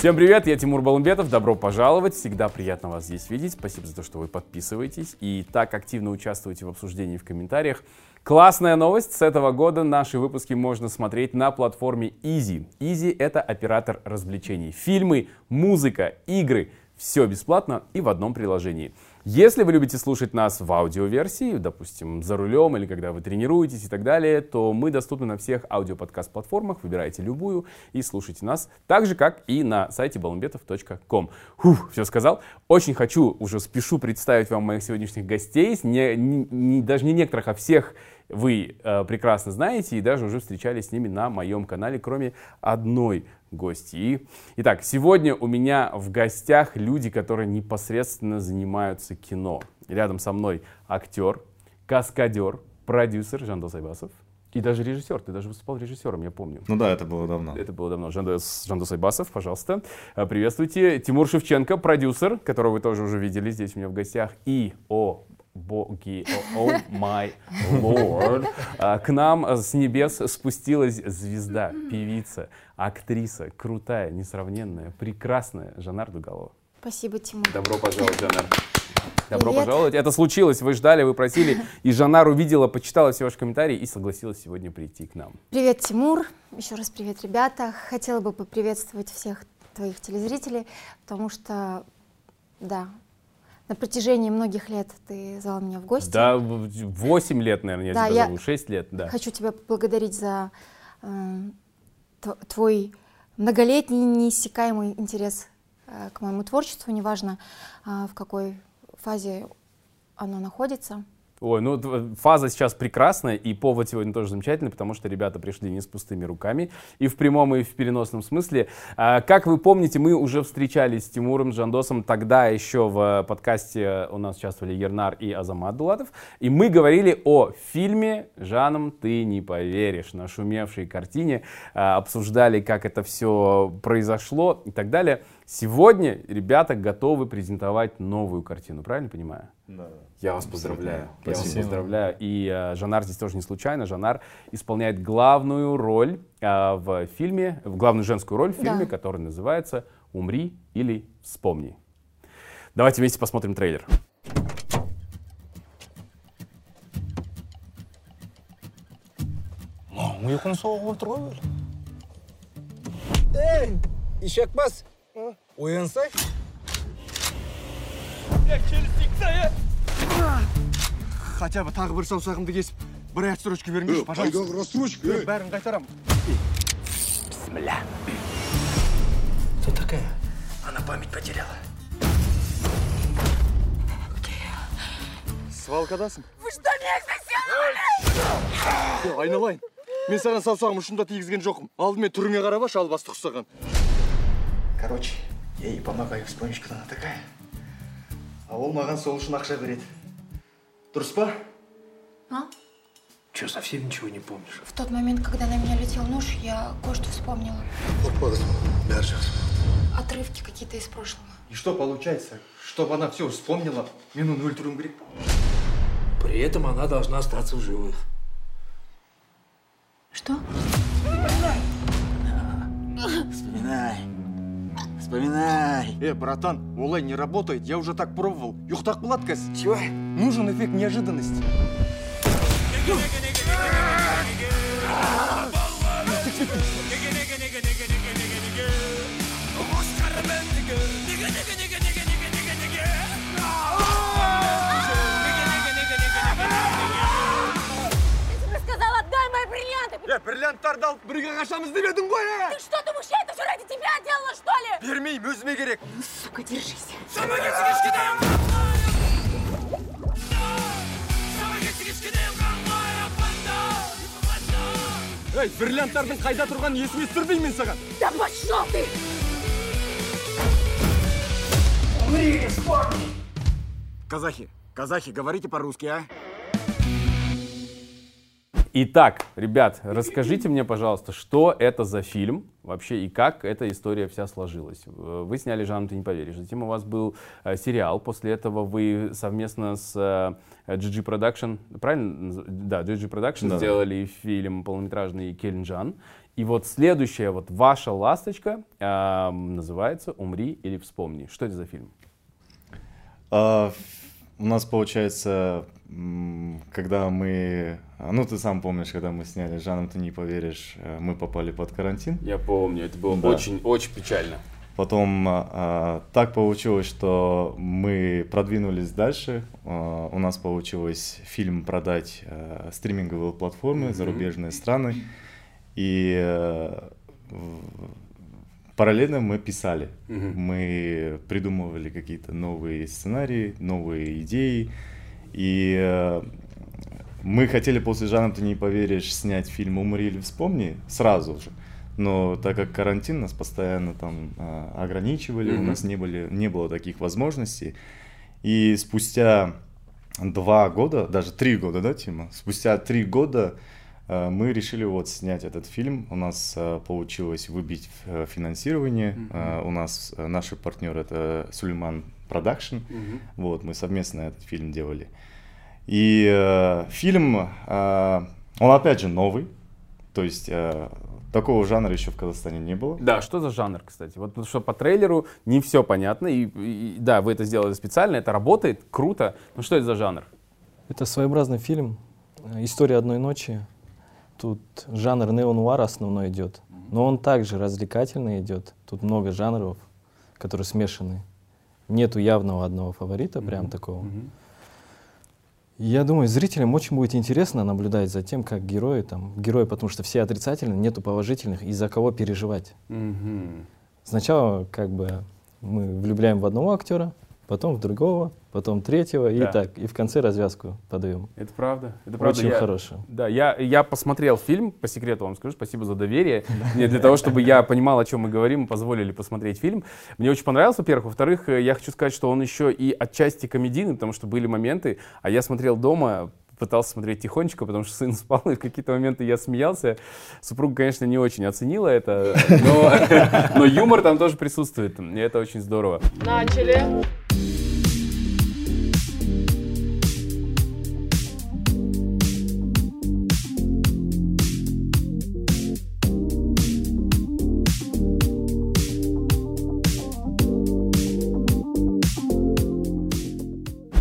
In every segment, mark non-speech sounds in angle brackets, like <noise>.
Всем привет, я Тимур Балумбетов, добро пожаловать, всегда приятно вас здесь видеть, спасибо за то, что вы подписываетесь и так активно участвуете в обсуждении в комментариях. Классная новость, с этого года наши выпуски можно смотреть на платформе Easy. Easy — это оператор развлечений. Фильмы, музыка, игры — все бесплатно и в одном приложении — если вы любите слушать нас в аудиоверсии, допустим, за рулем или когда вы тренируетесь и так далее, то мы доступны на всех аудиоподкаст-платформах. Выбирайте любую и слушайте нас так же, как и на сайте balambetov.com. Фух, все сказал. Очень хочу, уже спешу представить вам моих сегодняшних гостей. Не, не, даже не некоторых, а всех вы э, прекрасно знаете и даже уже встречались с ними на моем канале, кроме одной гости. Итак, сегодня у меня в гостях люди, которые непосредственно занимаются кино. Рядом со мной актер, каскадер, продюсер Жандос Айбасов. И даже режиссер, ты даже выступал режиссером, я помню. Ну да, это было давно. Это было давно. Жандос, Жандос Айбасов, пожалуйста. Э, приветствуйте. Тимур Шевченко, продюсер, которого вы тоже уже видели здесь у меня в гостях. И, о, боги, о май лорд, к нам с небес спустилась звезда, певица, актриса, крутая, несравненная, прекрасная Жанар Дугалова. Спасибо, Тимур. Добро пожаловать, Жанар. Добро привет. пожаловать. Это случилось, вы ждали, вы просили, и Жанар увидела, почитала все ваши комментарии и согласилась сегодня прийти к нам. Привет, Тимур. Еще раз привет, ребята. Хотела бы поприветствовать всех твоих телезрителей, потому что, да, на протяжении многих лет ты звал меня в гости. Да, 8 лет, наверное, я да, тебя я зову, 6 лет, да. Хочу тебя поблагодарить за э, твой многолетний неиссякаемый интерес э, к моему творчеству, неважно э, в какой фазе оно находится. Ой, ну фаза сейчас прекрасная, и повод сегодня тоже замечательный, потому что ребята пришли не с пустыми руками, и в прямом, и в переносном смысле. А, как вы помните, мы уже встречались с Тимуром Жандосом, тогда еще в подкасте у нас участвовали Ернар и Азамат Дулатов, и мы говорили о фильме «Жаном ты не поверишь», нашумевшей картине, а, обсуждали, как это все произошло и так далее. Сегодня ребята готовы презентовать новую картину, правильно понимаю? Да. Я вас поздравляю. Спасибо. Я вас поздравляю. И э, Жанар здесь тоже не случайно. Жанар исполняет главную роль э, в фильме, в главную женскую роль в фильме, да. который называется «Умри или вспомни». Давайте вместе посмотрим трейлер. ұйқың соғып отыр ғой ей ишекбас оянсай хотя бы тағы бір саусағымды кесіп бір ай отсрочка беріңдерші пожалуйста қайдағы рассрочка бәрін қайтарамын бисмилля кто такая она память потеряла. Где я свалкадасың? Вы что меня изнасиловали айналайын. Мен саған саусағым ұшында тигізген жоқпын. Алдымен түріңе қарап алшы албасты ұқсаған короче я ей помогаю вспомнить кто она такая а ол маған сол үшін ақша береді дұрыс па а че совсем ничего не помнишь в тот момент когда на меня летел нож я кое-что вспомнила отрывки какие-то из прошлого и что получается чтобы она все вспомнила мен оны өлтіруім керек при этом она должна остаться в живых что вспоминай Вспоминай. Э, братан, олай не работает. Я уже так пробовал. Юхтак болады қазір. Чего? Нужен эффект неожиданности. Я бриллианттарды алып бірге қашамыз деп едің ғой ты что думаешь я это все ради тебя делала что ли бермеймін өзіме керек ну сука держись ей бриллианттардың қайда тұрғанын есіме түсірмеймін мен саған да пошел ты казахи казахи говорите по-русски а Итак, ребят, расскажите мне, пожалуйста, что это за фильм вообще и как эта история вся сложилась. Э, Вы сняли «Жанну, ты не поверишь». Затем у вас был э, сериал. После этого вы совместно с э, GG Production, правильно? Да, GG Production Да. сделали фильм полнометражный «Кельнджан». И вот следующая вот ваша ласточка э, называется «Умри или вспомни». Что это за фильм? А, у нас получается, когда мы, а, ну ты сам помнишь, когда мы сняли Жаном, ты не поверишь, э, мы попали под карантин. Я помню, это было Да. очень, очень печально. Потом а, так получилось, что мы продвинулись дальше. А, у нас получилось фильм продать а, стриминговые платформы, зарубежные страны. И э, параллельно мы писали. Мы придумывали какие-то новые сценарии, новые идеи. И э, мы хотели после Жанна, ты не поверишь, снять фильм «Умри или вспомни» сразу же. Но так как карантин нас постоянно там а, ограничивали, у Мгм. нас не, были, не было таких возможностей. И спустя два года, даже три года, да, Тима? Спустя три года э, мы решили вот снять этот фильм. У нас э, получилось выбить э, финансирование. Э, У нас э, наши партнеры это Сулейман Продакшн. Вот, мы совместно этот фильм делали. И э, фильм, э, он опять же новый. То есть э, такого жанра еще в Казахстане не было. Да, что за жанр, кстати? Вот потому что по трейлеру не все понятно. И, и- да, вы это сделали специально, это работает, круто. Но что это за жанр? Это своеобразный фильм, э, история одной ночи. Тут жанр неонуар основной идет, но он также развлекательный идет. Тут много жанров, которые смешаны. Нету явного одного фаворита, прям такого. И Я думаю, зрителям очень будет интересно наблюдать за тем, как герои там, герои, потому что все отрицательные, нету положительных, из-за кого переживать. Мгм. Сначала как бы мы влюбляем в одного актера, потом в другого, потом третьего, и Да. так, и в конце развязку подаем. Это правда. Это правда. Очень Я- хорошо. Да, я, я посмотрел фильм, по секрету вам скажу, спасибо за доверие. Мне для того, чтобы я понимал, о чем мы говорим, позволили посмотреть фильм. Мне очень понравился, во-первых. Во-вторых, э, я хочу сказать, что он еще и отчасти комедийный, потому что были моменты, а я смотрел дома, пытался смотреть тихонечко, потому что сын <laughs> спал, и в какие-то моменты я смеялся. Супруга, конечно, не очень оценила это, но, <laughs> но юмор там тоже присутствует, и это очень здорово. Начали.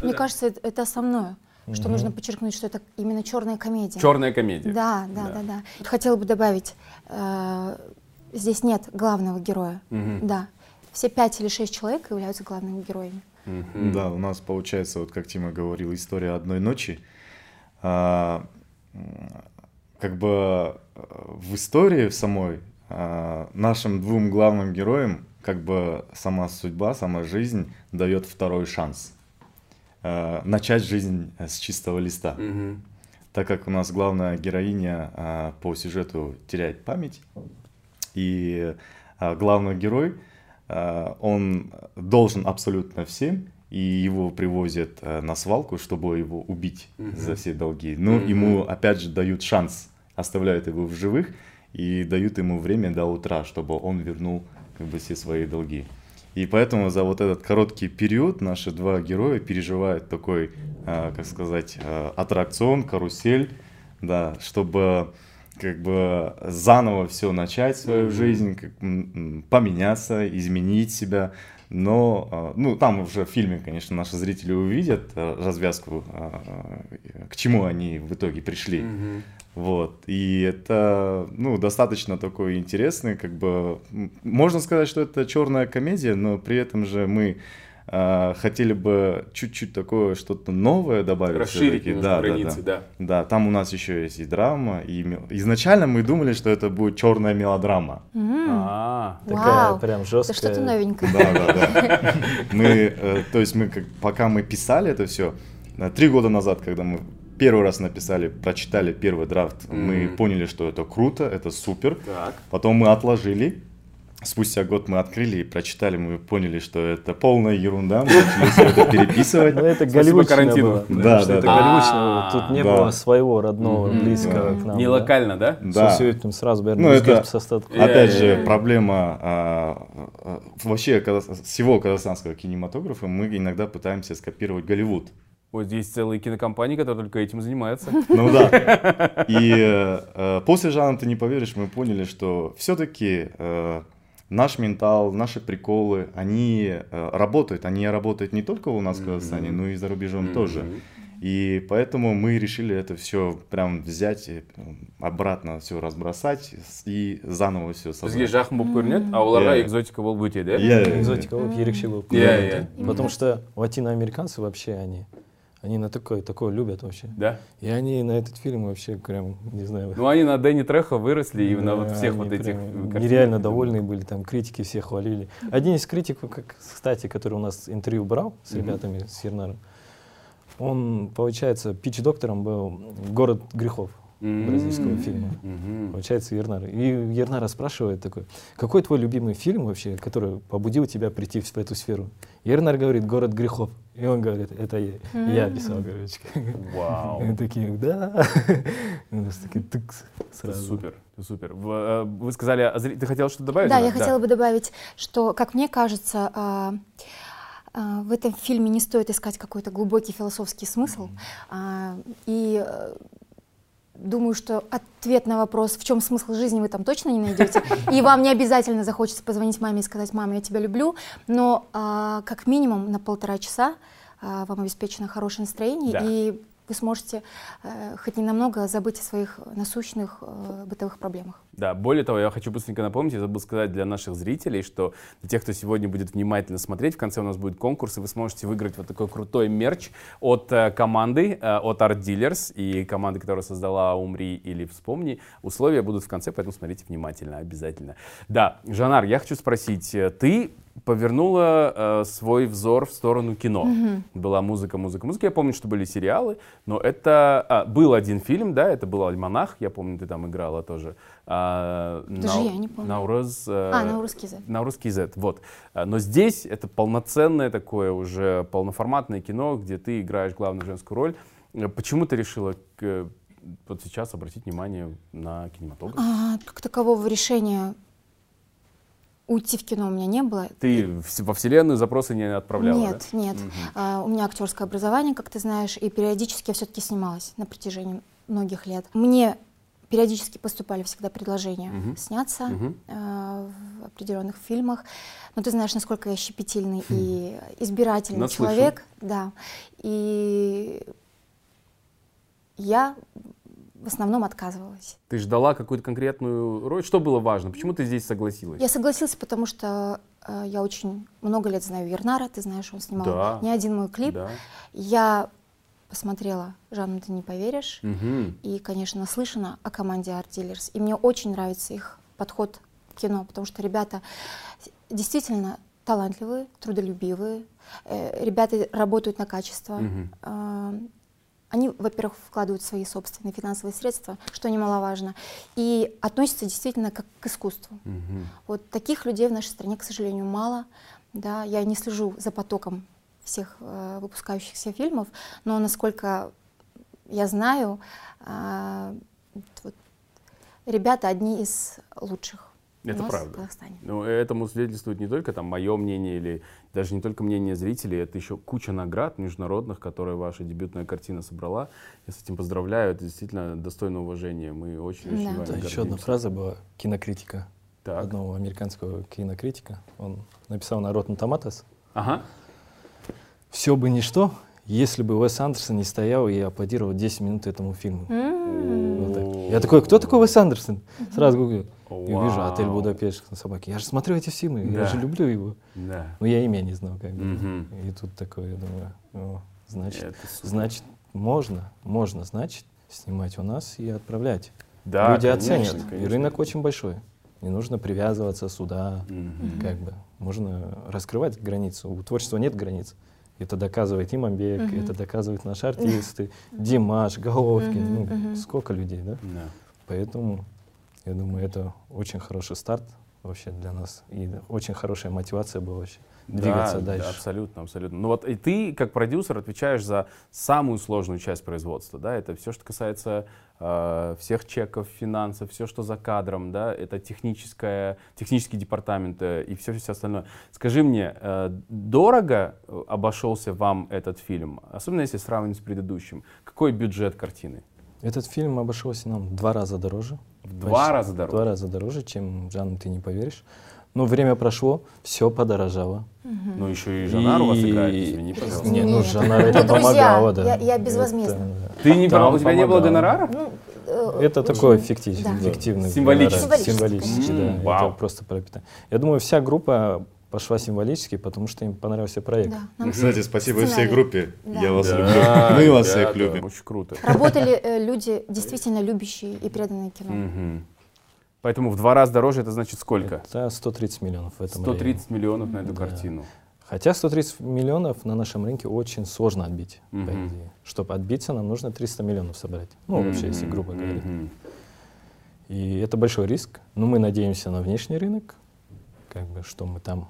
Мне кажется, это, это основное, что нужно подчеркнуть, что это именно черная комедия. Черная комедия. Да, да, да, да. Вот Хотела бы добавить, э, здесь нет главного героя. Да. Все пять или шесть человек являются главными героями. Да, у нас получается, вот как Тима говорил, история одной ночи. А, как бы э, в истории в самой а, нашим двум главным героям как бы сама судьба, сама жизнь дает второй шанс. А, начать жизнь э, с чистого листа. Мгм. Так как у нас главная героиня а, по сюжету теряет память, и а, главный герой, а, он должен абсолютно всем, и его привозят а, на свалку, чтобы его убить за все долги. Но ему опять же дают шанс, оставляют его в живых и дают ему время до утра, чтобы он вернул как бы все свои долги. И поэтому за вот этот короткий период наши два героя переживают такой, а, как сказать, а, аттракцион, карусель, да, чтобы как бы заново все начать свою жизнь, как, поменяться, изменить себя. Но, а, ну, там уже в фильме, конечно, наши зрители увидят развязку, к чему они в итоге пришли. Вот. И это, ну, достаточно такой интересный, как бы, можно сказать, что это черная комедия, но при этом же мы а, хотели бы чуть-чуть такое что-то новое добавить. Расширить немножко границы, да. Да, там у нас еще есть и драма, и изначально мы думали, что это будет черная мелодрама. А, Такая Вау, прям это жесткая. что-то новенькое. Да, да, да. Мы, э, то есть мы, как, пока мы писали это все, три года назад, когда мы первый раз написали, прочитали первый драфт, мы Мгм. поняли, что это круто, это супер. так. Потом мы отложили, спустя год мы открыли и прочитали, мы поняли, что это полная ерунда, мы начали все это переписывать. Ну, это голливудщина была. Да, что да, это голливудщина была. Тут не было своего родного, близкого к нам. Не локально, да? Да. Со всё этим сразу, Ну, наверное, это- остатка. Я- Опять же, проблема а, а, вообще всего казахстанского кинематографа, мы иногда пытаемся скопировать Голливуд. Вот здесь целые кинокомпании, которые только этим занимаются. <laughs> Ну да. <laughs> И э, э, после Жанна, ты не поверишь, мы поняли, что все-таки наш ментал, наши приколы, они э, работают. Они работают не только у нас в Казахстане, но и за рубежом тоже. Мгм. И поэтому мы решили это все прям взять и м, обратно все разбросать с- и заново все Бізге собрать. жақын болып көрінеді а оларға Иә. экзотика болып өтеді иә Я- Экзотика, вот, ерекше болып Иә, көрінеді. иә. Потому что латиноамериканцы вообще, они, они на такое, такое любят вообще. да И они на этот фильм вообще прям, не знаю, ну они на Дэнни Трехо выросли и на вот Да, всех вот этих картинах. нереально довольные были, там критики все хвалили. Один из критиков, как, кстати, который у нас интервью брал с ребятами, с Ернаром, он, получается, пич-доктором был «Город грехов» бразильского фильма. Получается, Ернар. И Ернара спрашивает такой, какой твой любимый фильм вообще, который побудил тебя прийти в эту сферу? Ернар говорит, «Город грехов». И он говорит, это я, я писал, короче. Вау. И такие, да. Такие тыкс сразу. Супер, супер. Э, Вы сказали, а ты хотела что-то добавить? Да, я хотела бы добавить, что, как мне кажется, а, а, в этом фильме не стоит искать какой-то глубокий философский смысл. И э, думаю, что ответ на вопрос, в чем смысл жизни, вы там точно не найдете. И вам не обязательно захочется позвонить маме и сказать, мама, я тебя люблю. Но а, как минимум на полтора часа а, вам обеспечено хорошее настроение, Да. и вы сможете э, хоть ненамного забыть о своих насущных э, бытовых проблемах. Да, более того, я хочу быстренько напомнить, я забыл сказать для наших зрителей, что для тех, кто сегодня будет внимательно смотреть, в конце у нас будет конкурс, и вы сможете выиграть вот такой крутой мерч от э, команды, э, от Art Dealers и команды, которая создала «Умри» или «Вспомни». Условия будут в конце, поэтому смотрите внимательно, обязательно. Да, Жанар, я хочу спросить, э, ты повернула э, свой взор в сторону кино. Была музыка, музыка, музыка. Я помню, что были сериалы, но это а, был один фильм, да, это был «Альманах», я помню, ты там играла тоже. А, Даже я не помню. Наурыз, э, А, на русский язык. на русский Z, вот. А, Но здесь это полноценное такое уже полноформатное кино, где ты играешь главную женскую роль. Э, Почему ты решила к- вот сейчас обратить внимание на кинематограф? А, как такового решения уйти в кино у меня не было. Ты в- во вселенную запросы не отправляла, Нет, да? нет. Мгм. А, у меня актерское образование, как ты знаешь, и периодически я все-таки снималась на протяжении многих лет. Мне периодически поступали всегда предложения Мгм. сняться Мгм. а, в определенных фильмах. Но ты знаешь, насколько я щепетильный и избирательный Наслышан. человек. Да. И я в основном отказывалась. Ты ждала какую-то конкретную роль? Что было важно? Почему ты здесь согласилась? Я согласилась, потому что э, я очень много лет знаю Ернара, ты знаешь, он снимал Да. не один мой клип. Да. Я посмотрела «Жанну, ты не поверишь», Мгм. и, конечно, наслышана о команде Art Dealers, и мне очень нравится их подход к кино, потому что ребята действительно талантливые, трудолюбивые, э, ребята работают на качество. А, Они, во-первых, вкладывают свои собственные финансовые средства, что немаловажно, и относятся действительно как к искусству. Мгм. Вот таких людей в нашей стране, к сожалению, мало. Да, я не слежу за потоком всех э, выпускающихся фильмов, но насколько я знаю, а, вот ребята одни из лучших Это правда. в Казахстане. Ну, этому свидетельствует не только там мое мнение или даже не только мнение зрителей, это еще куча наград международных, которые ваша дебютная картина собрала. Я с этим поздравляю, это действительно достойно уважения. Мы очень-очень Да. вами Да, еще одна фраза была кинокритика. Так. Одного американского кинокритика. Он написал на Rotten Tomatoes. Ага. Все бы ничто, если бы Уэс Андерсон не стоял и аплодировал 10 минут этому фильму. Вот так. Я такой, кто такой Уэс Андерсон? Сразу гуглю. И вижу «Отель Будапешт» на собаке. Я же смотрю эти фильмы, я же люблю его. Но я имя не знал, как бы. И тут такое, я думаю, значит, значит, можно, можно, значит, снимать у нас и отправлять. Да, Люди конечно, оценят. И конечно. рынок очень большой. Не нужно привязываться сюда, Мгм. как бы. Можно раскрывать границу. У творчества нет границ. Это доказывает Имамбек, Мгм. это доказывают наши артисты, Димаш, Головкин. Мгм, ну, мгм. сколько людей, да? Да. Поэтому, я думаю, это очень хороший старт вообще для нас. И очень хорошая мотивация была вообще двигаться да, дальше. Да, абсолютно, абсолютно. Ну вот и ты, как продюсер, отвечаешь за самую сложную часть производства, да, это все, что касается э, всех чеков, финансов, все, что за кадром, да, это техническое, технический департамент э, и все, все остальное. Скажи мне, э, дорого обошелся вам этот фильм, особенно если сравнивать с предыдущим? Какой бюджет картины? Этот фильм обошелся нам в два раза дороже. В два раза В дороже? два раза дороже, чем Жанна, ты не поверишь. Но время прошло, все подорожало. Ну еще и Жанар у вас И- играет, извини, пожалуйста. Не, ну мы это друзья, помогала, да. я- я безвозмездно. Это, Ты не брал, у тебя не было гонорара? Ну, э, это очень- такой фиктив, да. фиктивный Символический. гонорар. Символический, Символический, конечно. да. М, вау. Это просто пропитание. Я думаю, вся группа пошла символически, потому что им понравился проект. Да, Кстати, спасибо всей Сценарий. группе. Да. Я вас Да, люблю. <laughs> Мы вас всех любим. Очень круто. Работали э, люди, действительно любящие и преданные кино. Мгм. Поэтому в два раза дороже, это значит сколько? Это 130 миллионов в этом 130 миллионов на эту Да. картину. Хотя 130 миллионов на нашем рынке очень сложно отбить, по Мгм. идее. Чтобы отбиться, нам нужно 300 миллионов собрать. Ну, вообще, если грубо говоря. мгм. И это большой риск. Но мы надеемся на внешний рынок, как бы, что мы там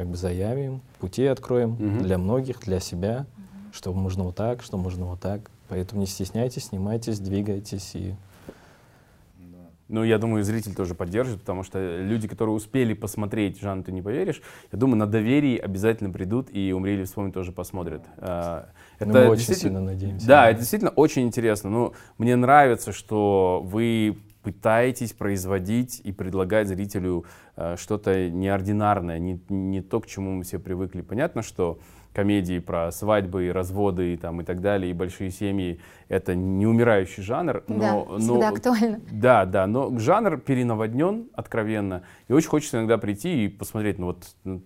как бы заявим, пути откроем Мгм. для многих, для себя, что можно вот так, что можно вот так. Поэтому не стесняйтесь, снимайтесь, двигайтесь и Ну, я думаю, зритель тоже поддержит, потому что люди, которые успели посмотреть «Жан, ты не поверишь», я думаю, на доверии обязательно придут и «Умри или вспомнить» тоже посмотрят. А, Ну, мы очень действительно- сильно надеемся. Да, это действительно очень интересно. Ну, мне нравится, что вы пытаетесь производить и предлагать зрителю э, что-то неординарное, не, не то, к чему мы все привыкли. Понятно, что комедии про свадьбы, и разводы и, там, и так далее, и большие семьи — это неумирающий жанр. Но, Да, но- всегда актуально. да, да, но жанр перенаводнен откровенно, и очень хочется иногда прийти и посмотреть, ну вот ну,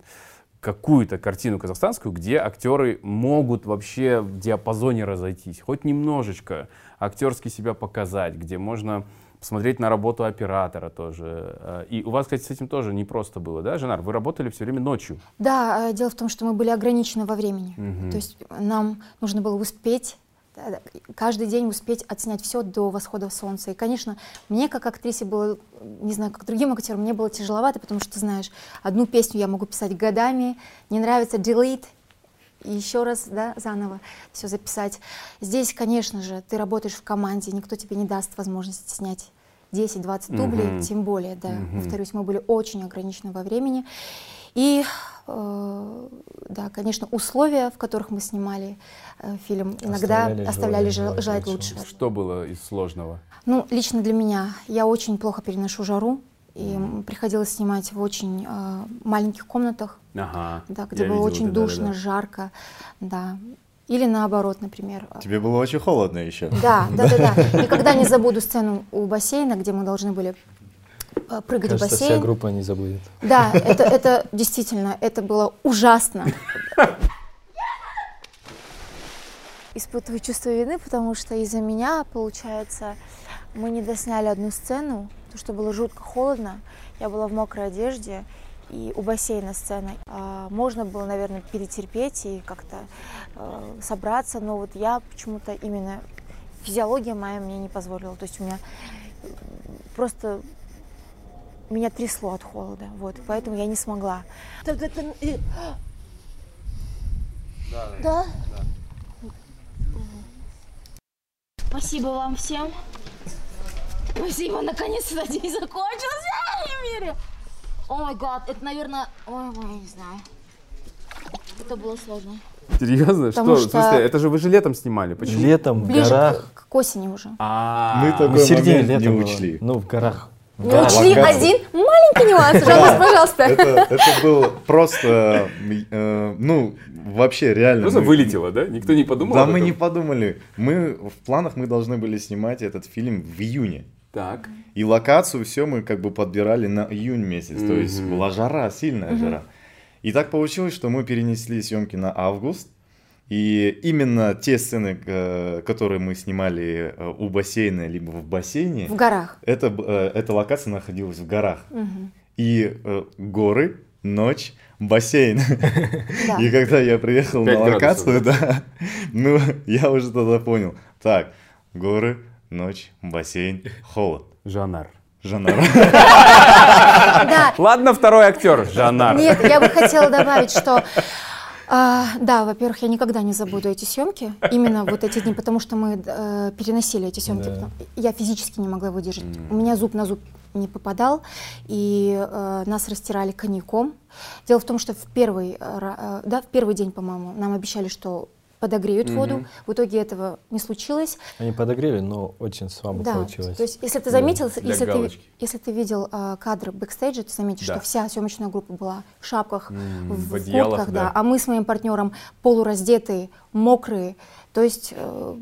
какую-то картину казахстанскую, где актеры могут вообще в диапазоне разойтись, хоть немножечко актерски себя показать, где можно посмотреть на работу оператора тоже. Э, И у вас, кстати, с этим тоже непросто было, да, Женар? Вы работали все время ночью. Да, э, дело в том, что мы были ограничены во времени. Мгм. То есть нам нужно было успеть каждый день успеть отснять все до восхода солнца. И, конечно, мне как актрисе было, не знаю, как другим актерам, мне было тяжеловато, потому что, знаешь, одну песню я могу писать годами, не нравится delete, и еще раз, да, заново все записать. Здесь, конечно же, ты работаешь в команде, никто тебе не даст возможности снять 10-20 дублей, Мгм. тем более, да. Мгм. Повторюсь, мы были очень ограничены во времени. И, э, да, конечно, условия, в которых мы снимали э, фильм, иногда Оставляли оставляли, желать- жел- желать желать лучшего. Что было из сложного? Ну, лично для меня, я очень плохо переношу жару, и приходилось снимать в очень э, маленьких комнатах, Ага. да, где я было видел очень это, да, да, душно, да. жарко, да. Или наоборот, например. э, Тебе было очень холодно еще. Да, да, да, да. <laughs> Никогда не забуду сцену у бассейна, где мы должны были э, прыгать в Кажется, вся бассейн. группа не забудет. Да, это, это действительно, это было ужасно. Испытываю чувство вины, потому что из-за меня, получается, мы не досняли одну сцену, потому что было жутко холодно. Я была в мокрой одежде, и у бассейна сцена. А, можно было, наверное, перетерпеть и как-то э, собраться, но вот я почему-то именно физиология моя мне не позволила. То есть у меня просто меня трясло от холода, вот, поэтому я не смогла. Так это... э, Да? Спасибо вам всем. Спасибо, наконец-то день закончился <laughs> в мире. О май гад, это, наверное, ой, ой, я не знаю. Это было сложно. Серьезно? Потому что? В что- смысле, это же вы же летом снимали. Почему? Летом в Ближе горах. к, к осени уже. А, Мы В такой середине момент лета не было. учли. Ну, в горах. Не горах. учли локация. один маленький нюанс, Жанна, пожалуйста. Это, это был просто, э, ну, вообще реально. Просто мы- вылетело, да? Никто не подумал Да, мы не подумали. Мы в планах мы должны были снимать этот фильм в июне. Так. И локацию все мы как бы подбирали на июнь месяц. То есть была жара, сильная жара. И так получилось, что мы перенесли съемки на август. И именно те сцены, э, которые мы снимали э, у бассейна, либо в бассейне, В горах. это, э, эта локация находилась в горах. Мгм. И э, горы, ночь, бассейн. <laughs> Да. И когда я приехал на градусов, локацию, да, ну, я уже тогда понял. Так, горы, ночь, бассейн, холод. Жанр. Жанар. Да, Ладно, второй актер, Жанар. Нет, я бы хотела добавить, что а, да, во-первых, я никогда не забуду эти съемки, именно вот эти дни, потому что мы э, переносили эти съемки. Да. Я физически не могла выдержать. У меня зуб на зуб не попадал, и э, нас растирали коньяком. Дело в том, что в первый, э, э, да, в первый день, по-моему, нам обещали, что подогреют воду. В итоге этого не случилось. Они подогрели, но очень слабо Да, получилось. то есть если ты заметил, Для если, ты, если ты видел э, кадры бэкстейджа, ты заметишь, Да. что вся съемочная группа была в шапках, М, в, в одеялах, куртках, да. да. а мы с моим партнером полураздетые, мокрые, то есть э,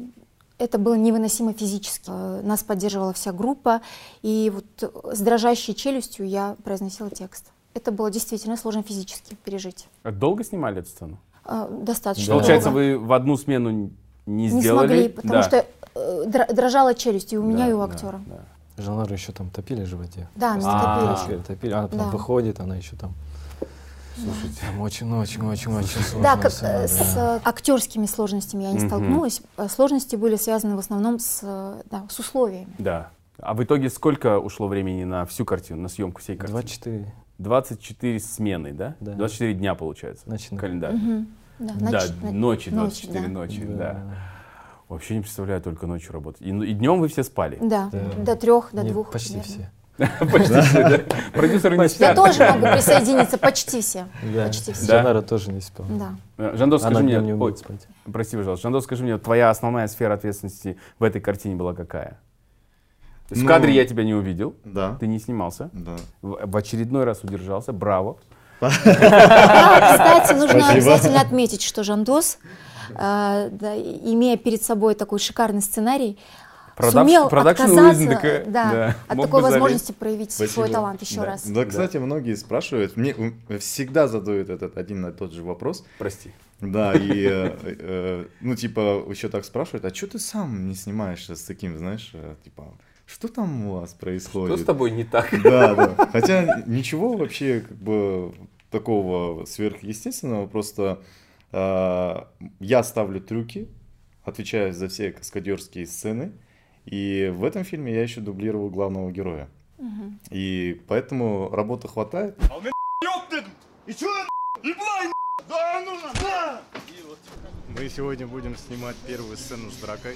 это было невыносимо физически. Э, Нас поддерживала вся группа, и вот с дрожащей челюстью я произносила текст. Это было действительно сложно физически пережить. А Долго снимали эту сцену? Э, Достаточно. Да. Получается, вы в одну смену не не сделали? смогли, потому Да. что э, др- дрожала челюсть и у меня, Да, и у да, актера. да. Жанару еще там топили в животе. Да, нас А. топили. Топили. Она потом Да. выходит, она еще там. Слушайте, там очень-очень-очень-очень сложно. Да, как, э, с э, актерскими сложностями я не Мгм. столкнулась. Э, Сложности были связаны в основном с, да, с условиями. Да. А в итоге сколько ушло времени на всю картину, на съемку всей картины? 24 24 смены, да? Да. 24 дня получается. Ночных. Календарь. Мгм. Да, Да, ноч- на- ночи, ночи, 24 да. ночи, да. Вообще не представляю только ночью работать. И, ну, и днем вы все спали. Да, Да. до трех, до Нет, двух. Почти примерно. все. <laughs> Почти все, да? Продюсеры не Я спят. тоже могу присоединиться, почти все. Да. Почти все. Да? Жанара тоже не спала. Да. Э, Жандос, скажи мне, не умеет спать. прости, пожалуйста, Жандос, скажи мне, твоя основная сфера ответственности в этой картине была какая? То есть в Ну, кадре я тебя не увидел, Да. ты не снимался, Да. в, в очередной раз удержался, браво. Да, кстати, нужно Спасибо. обязательно отметить, что Жандос, э, да, имея перед собой такой шикарный сценарий, Продакш- сумел отказаться такая, да, да, от такой залезть. возможности проявить свой талант еще Да. раз. Да, кстати, многие спрашивают, мне всегда задают этот один и тот же вопрос. Прости. Да, и, э, э, ну, типа, еще так спрашивают, а что ты сам не снимаешься с таким, знаешь, э, типа, что там у вас происходит? Что с тобой не так? Да, да. Хотя ничего вообще как бы такого сверхъестественного, просто э, я ставлю трюки, отвечаю за все каскадерские сцены, и в этом фильме я еще дублировал главного героя. И поэтому работы хватает. Мы сегодня будем снимать первую сцену с дракой.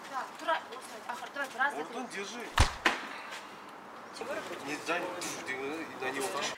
Турдун, держи. Не дай, на него пошел.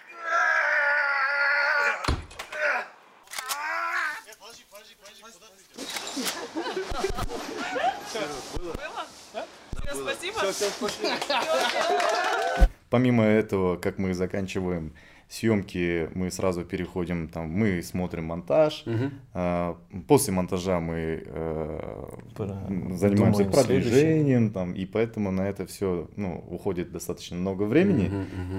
Помимо этого, как мы заканчиваем съемки, мы сразу переходим, там, мы смотрим монтаж. а, после монтажа мы э, Про- занимаемся думаем продвижением, там, и поэтому на это все ну, уходит достаточно много времени.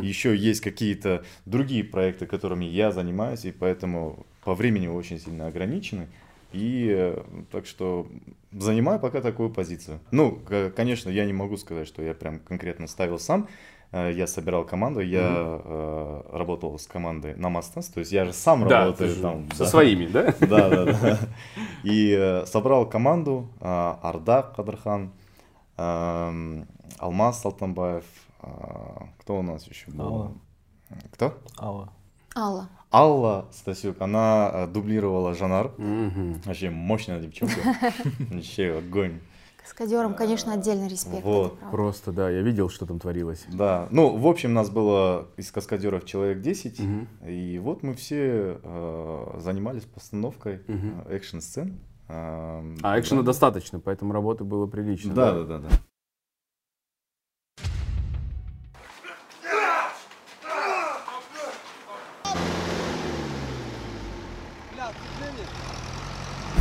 Еще есть какие-то другие проекты, которыми я занимаюсь, и поэтому по времени очень сильно ограничены. И э, так что занимаю пока такую позицию. Ну, конечно, я не могу сказать, что я прям конкретно ставил сам. Э, Я собирал команду, я э, работал с командой на Мастас, то есть я же сам Да, работаю там. со да. своими, да? <laughs> Да, да, да. И э, собрал команду э, Ардак Кадрхан, эм, Алмаз Салтанбаев, э, кто у нас еще был? Алла. Кто? Алла. Алла. Алла Стасюк, она э, дублировала Жанар. Мгм. Вообще мощная девчонка. <laughs> Вообще огонь. Каскадерам, конечно, отдельный респект. Вот. Просто, да, я видел, что там творилось. Да, ну, в общем, нас было из каскадеров человек 10, Мгм. и вот мы все э, занимались постановкой э, экшн-сцен. Эм, А экшена да. достаточно, поэтому работы было прилично. Да, да, да, да.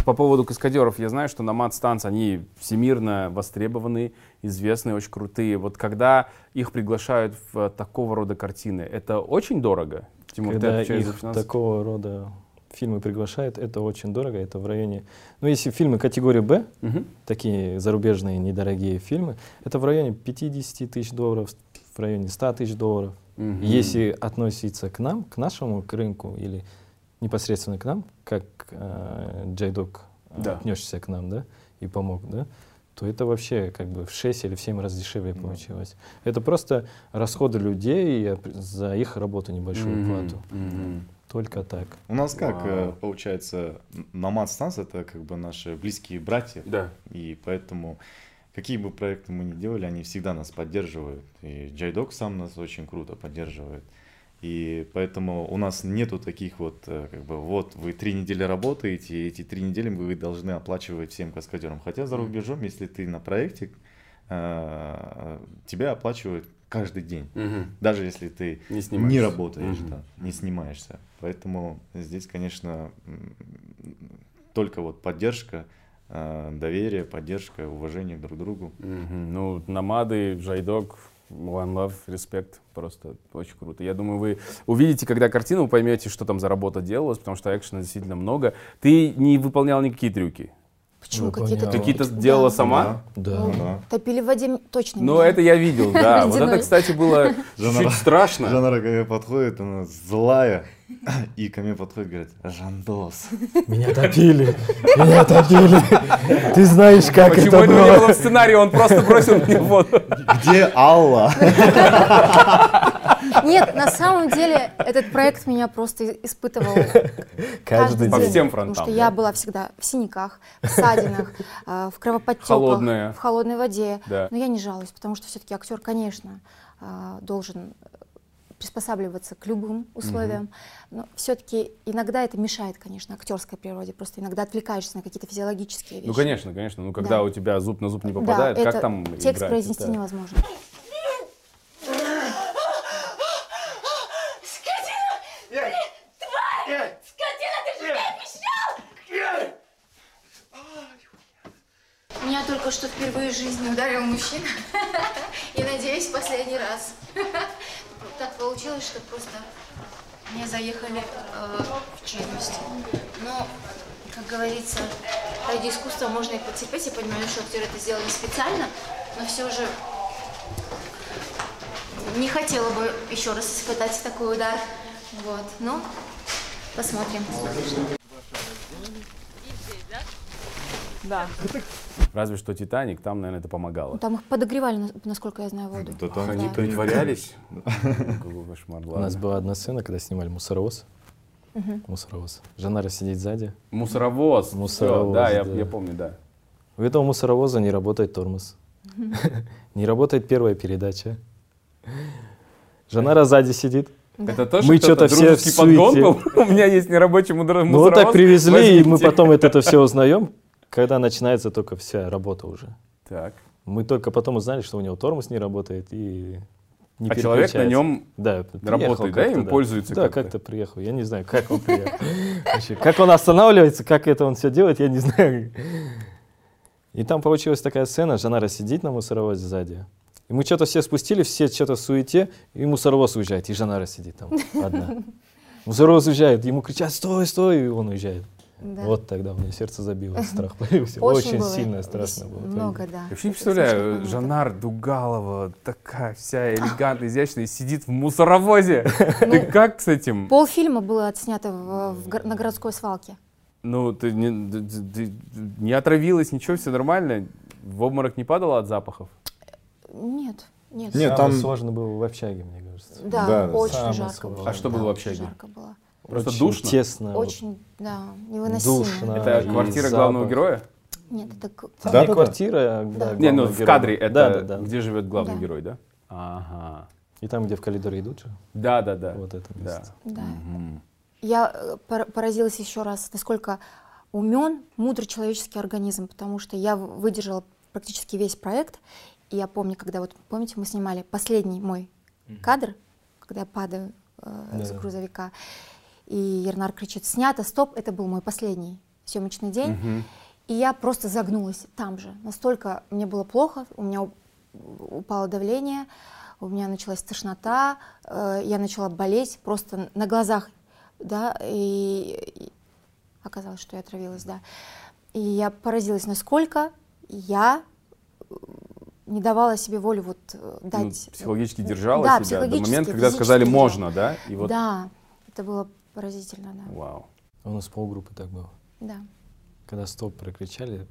По поводу каскадеров, я знаю, что Nomad Stance, они всемирно востребованы, известные, очень крутые. Вот когда их приглашают в такого рода картины, это очень дорого? Тимур, ты Когда за их такого рода фильмы приглашают, это очень дорого, это в районе... Ну, если фильмы категории «Б», Мгм. такие зарубежные недорогие фильмы, это в районе 50 тысяч долларов, в районе 100 тысяч долларов. Мгм. Если относиться к нам, к нашему к рынку или непосредственно к нам, как э, Джайдок э, Да. отнесся к нам, да, и помог, да, то это вообще как бы в 6 или в 7 раз дешевле получилось. Это просто расходы людей за их работу небольшую Мгм. плату. Мгм. Только так. У нас как э, Вау. получается, Номад Станс это как бы наши близкие братья. Да. И поэтому какие бы проекты мы ни делали, они всегда нас поддерживают. И Джайдок сам нас очень круто поддерживает. И поэтому у нас нету таких вот, э, как бы, вот вы три недели работаете, и эти три недели вы должны оплачивать всем каскадерам. Хотя за рубежом, если ты на проекте, э, тебя оплачивают каждый день. Мгм. Даже если ты Не не, снимаешься. работаешь, Мгм. да, не снимаешься. Поэтому здесь, конечно, только вот поддержка, э, доверие, поддержка, уважение друг к другу. Мгм. Ну, Намады, Жайдок, One Love, респект, просто очень круто. Я думаю, вы увидите, когда картину, вы поймете, что там за работа делалась, потому что экшена действительно много. Ты не выполнял никакие трюки? Почему Выполняла. какие-то... Какие-то делала Да. сама? Да. Ну, Да. Топили в воде точно Ну, это я видел, да. <laughs> Вот это, кстати, было <laughs> чуть страшно. Жанна ко мне подходит, она злая, <coughs> и ко мне подходит, говорит, Жандос. Меня <laughs> топили, меня топили. Ты знаешь, как Почему это этого не было было? в сценарии? Он просто бросил мне воду. Где Алла? <laughs> Нет, на самом деле этот проект меня просто испытывал Каждый По день, день. всем Потому фронтам, что да? я была всегда в синяках, в ссадинах, <laughs> э, в кровоподтеках, в холодной воде. Но я не жалуюсь, потому что все-таки актер, конечно, э, должен приспосабливаться к любым условиям. Но все-таки иногда это мешает, конечно, актерской природе. Просто иногда отвлекаешься на какие-то физиологические вещи. Ну, конечно, конечно. Ну, когда Да. у тебя зуб на зуб не Да, попадает, как это там текст играть? произнести Это- невозможно. Скотина, ты же мне обещал! Меня только что впервые в жизни ударил мужчина. И надеюсь, последний раз. Так получилось, что просто мне заехали э, в челюсть. Но, как говорится, ради искусства можно и потерпеть. Я понимаю, что актер это сделал не специально, но все же не хотела бы еще раз испытать такой удар. Вот. Ну, посмотрим. Да. Разве что Титаник, там, наверное, это помогало. Там их подогревали, на- насколько я знаю, воду. Да там Они притворялись. <laughs> Какой кошмар, У нас была одна сцена, когда снимали мусоровоз. Мусоровоз. Жанара сидит сзади. Мусоровоз. Мусоровоз, Да, я да. я помню, да. У этого мусоровоза не работает тормоз. Не работает первая передача. Жанара сзади сидит. Это тоже Мы что-то все в подгон суете. был? <laughs> У меня есть нерабочий мудро- Ну вот так мусоровоз. привезли, и мы потом это все узнаем, когда начинается только вся работа уже. Так. Мы только потом узнали, что у него тормоз не работает и не А человек на нем да, работает, да, им пользуется Да, как-то? как-то приехал. Я не знаю, как он приехал. Вообще, Как он останавливается, как это он все делает, я не знаю. И там получилась такая сцена, Жанара сидит на мусоровозе сзади. И мы что-то все спустили, все что-то в суете, и мусоровоз уезжает, и Жанара сидит там одна. Мусоровоз уезжает, ему кричат «Стой, стой!» и он уезжает. Да. Вот тогда у меня сердце забилось, страх появился. Очень, было сильно страшно было. Много, да. Я вообще не представляю. Жанар Дугалова, такая вся элегантная, изящная, сидит в мусоровозе. <laughs> Ты как с этим? Полфильма было отснято в- в гор- на городской свалке. Ну, ты не, ты- не отравилась, ничего, все нормально? В обморок не падала от запахов? Нет, нет. Нет, там- сложно было в общаге, мне кажется. Да, Да, очень жарко сложное. было. А что да, было в очень общаге? Жарко было. Просто Очень душно? тесно. Очень, да, невыносимо. Душно. Это квартира запах. главного героя? Нет, это Да, не да, да. квартира, а, Да. да, Не, ну главный в кадре это Да, да, да. где живет главный Да. герой, да? Ага. И там, где в коридоре идут же, Да, да, да. вот это Да. место. да. Мгм. Я э, пор- поразилась еще раз, насколько умен, мудрый человеческий организм, потому что я выдержала практически весь проект. И я помню, когда вот, помните, мы снимали последний мой кадр, когда я падаю э, с Да. И Ернар кричит, снято, стоп, это был мой последний. съемочный день. Мгм. И я просто загнулась там же. Настолько мне было плохо, у меня упало давление, у меня началась тошнота, э, я начала болеть просто на глазах, да, и, и оказалось, что я отравилась, да. И я поразилась, насколько я э, не давала себе волю вот э, Ну, дать. психологически держала да, себя до психологически, момента, когда сказали можно, да? И вот, Да, это было поразительно, да. вау. У нас полгруппы так было. да. Когда стоп прокричали,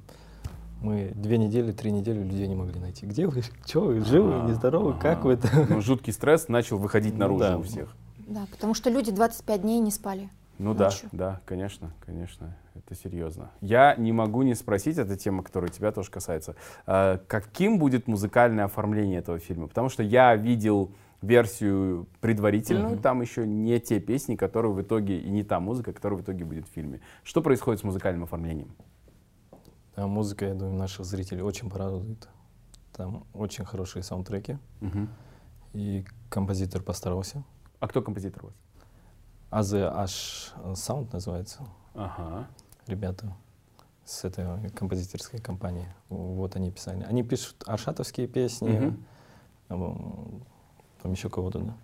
мы две недели, три недели людей не могли найти. Где вы? <laughs> Че вы? Живы? Ага, Нездоровы? Как ага. вы это? Ну, жуткий стресс начал выходить наружу Да. у всех. Да, потому что люди 25 дней не спали. Ну да, Ночью. да, конечно, конечно, это серьезно. Я не могу не спросить, это тема, которая тебя тоже касается, а, каким будет музыкальное оформление этого фильма? Потому что я видел версию предварительную, Мгм. там еще не те песни, которые в итоге, и не та музыка, которая в итоге будет в фильме. Что происходит с музыкальным оформлением? А музыка, я думаю, наших зрителей очень порадует. Там очень хорошие саундтреки. Мгм. И композитор постарался. А кто композитор у вас? AZH Sound называется. Ага. Ребята с этой композиторской компании. Вот они писали. Они пишут аршатовские песни. Мгм. Там еще кого-то, да?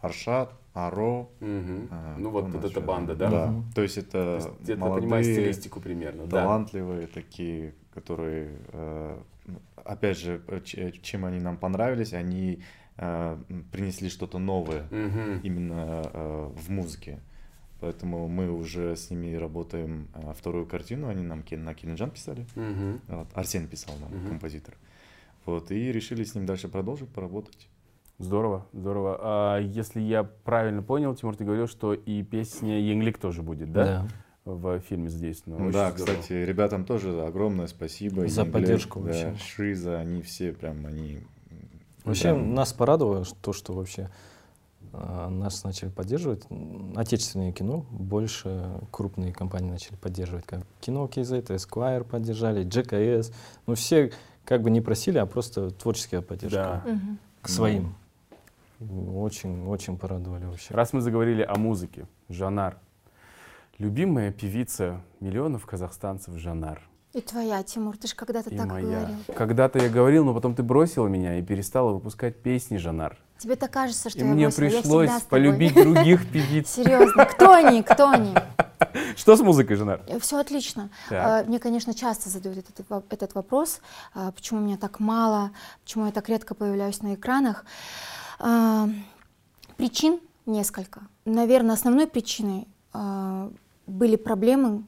Аршат, Аро. Мгм. а, Ну вот, вот эта банда, да? Да. Мгм. То есть это То есть молодые, понимаешь стилистику примерно, да. талантливые такие, которые, э, ну, опять же, чем они нам понравились, они э, принесли что-то новое Мгм. именно в музыке. Поэтому мы уже с ними работаем вторую картину, они нам на Кинеджан писали. Мгм. Вот, Арсен писал нам, Мгм. композитор. Вот, и решили с ним дальше продолжить, поработать. Здорово, здорово. А если я правильно понял, Тимур, ты говорил, что и песня Янглик тоже будет, да? В фильме задействована. Очень да, здорово. кстати, ребятам тоже огромное спасибо. За Инглек, поддержку да, вообще. Шиза, они все прям, они... Вообще прям- нас порадовало то, что вообще а, нас начали поддерживать. Отечественное кино больше крупные компании начали поддерживать, как Кино KZ, Esquire поддержали, GKS. Ну все как бы не просили, а просто творческая поддержка Да. К своим. Очень, очень порадовали вообще. Раз мы заговорили о музыке, Жанар. Любимая певица миллионов казахстанцев Жанар. И твоя, Тимур, ты же когда-то И так моя. говорил. Когда-то я говорил, но потом ты бросила меня и перестала выпускать песни, Жанар. Тебе так кажется, что и я мне бросила. Я пришлось тобой. полюбить других певиц. Серьезно, кто они, кто они? <laughs> Что с музыкой, Жанар? Все отлично. Так. А, Мне, конечно, часто задают этот, этот вопрос, а, почему меня так мало, почему я так редко появляюсь на экранах. А, Причин несколько. Наверное, основной причиной а, были проблемы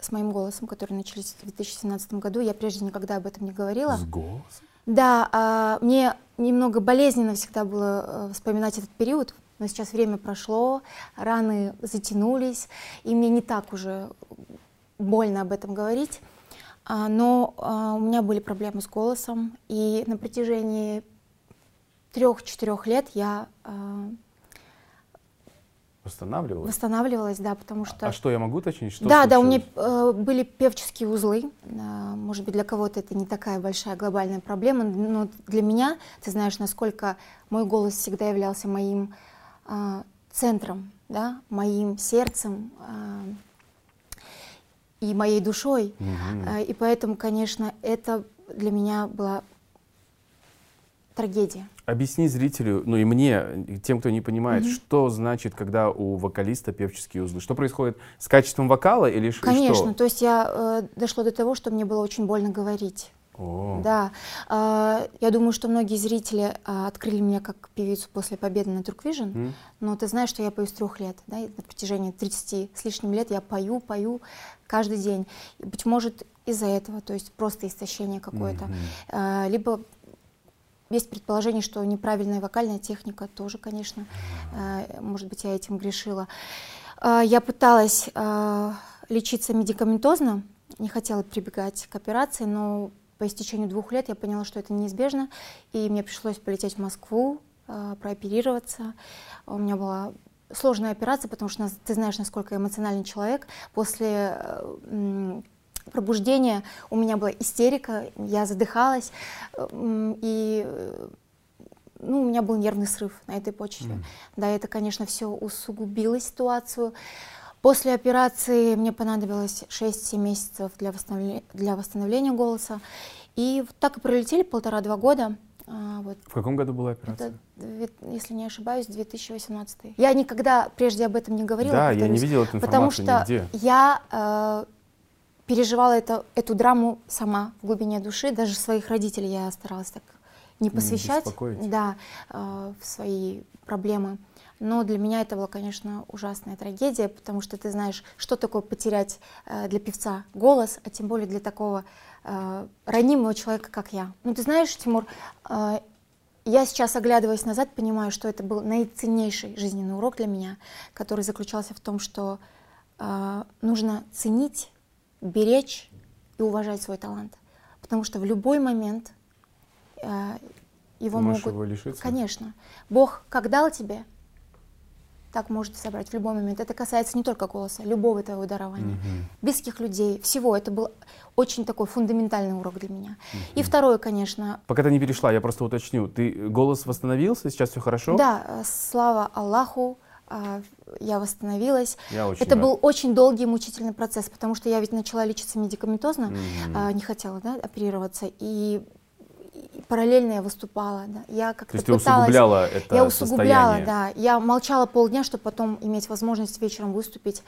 с моим голосом, которые начались в 2017 году. Я прежде никогда об этом не говорила. С голосом? Да, а, мне немного болезненно всегда было э, вспоминать этот период, но сейчас время прошло, раны затянулись, и мне не так уже больно об этом говорить. Но у меня были проблемы с голосом, и на протяжении трех-четырех лет я а, Восстанавливалась? восстанавливалась, да, потому что... А что, я могу уточнить? Что да, да, у меня случилось? э, были певческие узлы. А, может быть, для кого-то это не такая большая глобальная проблема, но для меня, ты знаешь, насколько мой голос всегда являлся моим а, центром, да, моим сердцем а, и моей душой. А, и поэтому, конечно, это для меня была трагедия. Объясни зрителю, ну и мне, тем, кто не понимает, что значит, когда у вокалиста певческие узлы? Что происходит с качеством вокала или Конечно, что? то есть я э, дошло до того, что мне было очень больно говорить. О, Да, А, я думаю, что многие зрители а, открыли меня как певицу после победы на Турквижн, М? но ты знаешь, что я пою с трех лет, да, и на протяжении 30 с лишним лет я пою, пою каждый день. И, быть может, из-за этого, то есть просто истощение какое-то. Мгм. А, либо есть предположение, что неправильная вокальная техника тоже, конечно, а, может быть, я этим грешила. А, Я пыталась а, лечиться медикаментозно, не хотела прибегать к операции, но по истечению двух лет я поняла, что это неизбежно, и мне пришлось полететь в Москву, прооперироваться. У меня была сложная операция, потому что ты знаешь, насколько эмоциональный человек. После м, пробуждения у меня была истерика, я задыхалась, и э, ну, у меня был нервный срыв на этой почве. Да, это, конечно, все усугубило ситуацию. После операции мне понадобилось 6-7 месяцев для восстановления, для восстановления голоса. И вот так и пролетели полтора-два года. А, вот. В каком году была операция? Это, если не ошибаюсь, 2018. Я никогда прежде об этом не говорила. да, я не повторюсь, видел эту Потому информацию что нигде. я э, переживала это, эту драму сама в глубине души. Даже своих родителей я старалась так не посвящать беспокоить. да, э, в свои проблемы. Но для меня это была, конечно, ужасная трагедия, потому что ты знаешь, что такое потерять э, для певца голос, а тем более для такого э, ранимого человека, как я. Ну, ты знаешь, Тимур, э, я сейчас, оглядываясь назад, понимаю, что это был наиценнейший жизненный урок для меня, который заключался в том, что э, нужно ценить, беречь и уважать свой талант. Потому что в любой момент э, его можешь могут... его лишиться? Конечно. Бог как дал тебе, так может собрать в любой момент. Это касается не только голоса, любого твоего дарования. Близких людей, всего. Это был очень такой фундаментальный урок для меня. И второе, конечно, Пока ты не перешла, я просто уточню. Ты голос восстановился, сейчас все хорошо? Да, э, слава Аллаху, я восстановилась. Я очень Это рад. был очень долгий и мучительный процесс, потому что я ведь начала лечиться медикаментозно, а, не хотела да, оперироваться, и, параллельно я выступала. Да. Я как-то То есть ты пыталась... усугубляла это Я усугубляла, состояние? да. Я молчала полдня, чтобы потом иметь возможность вечером выступить.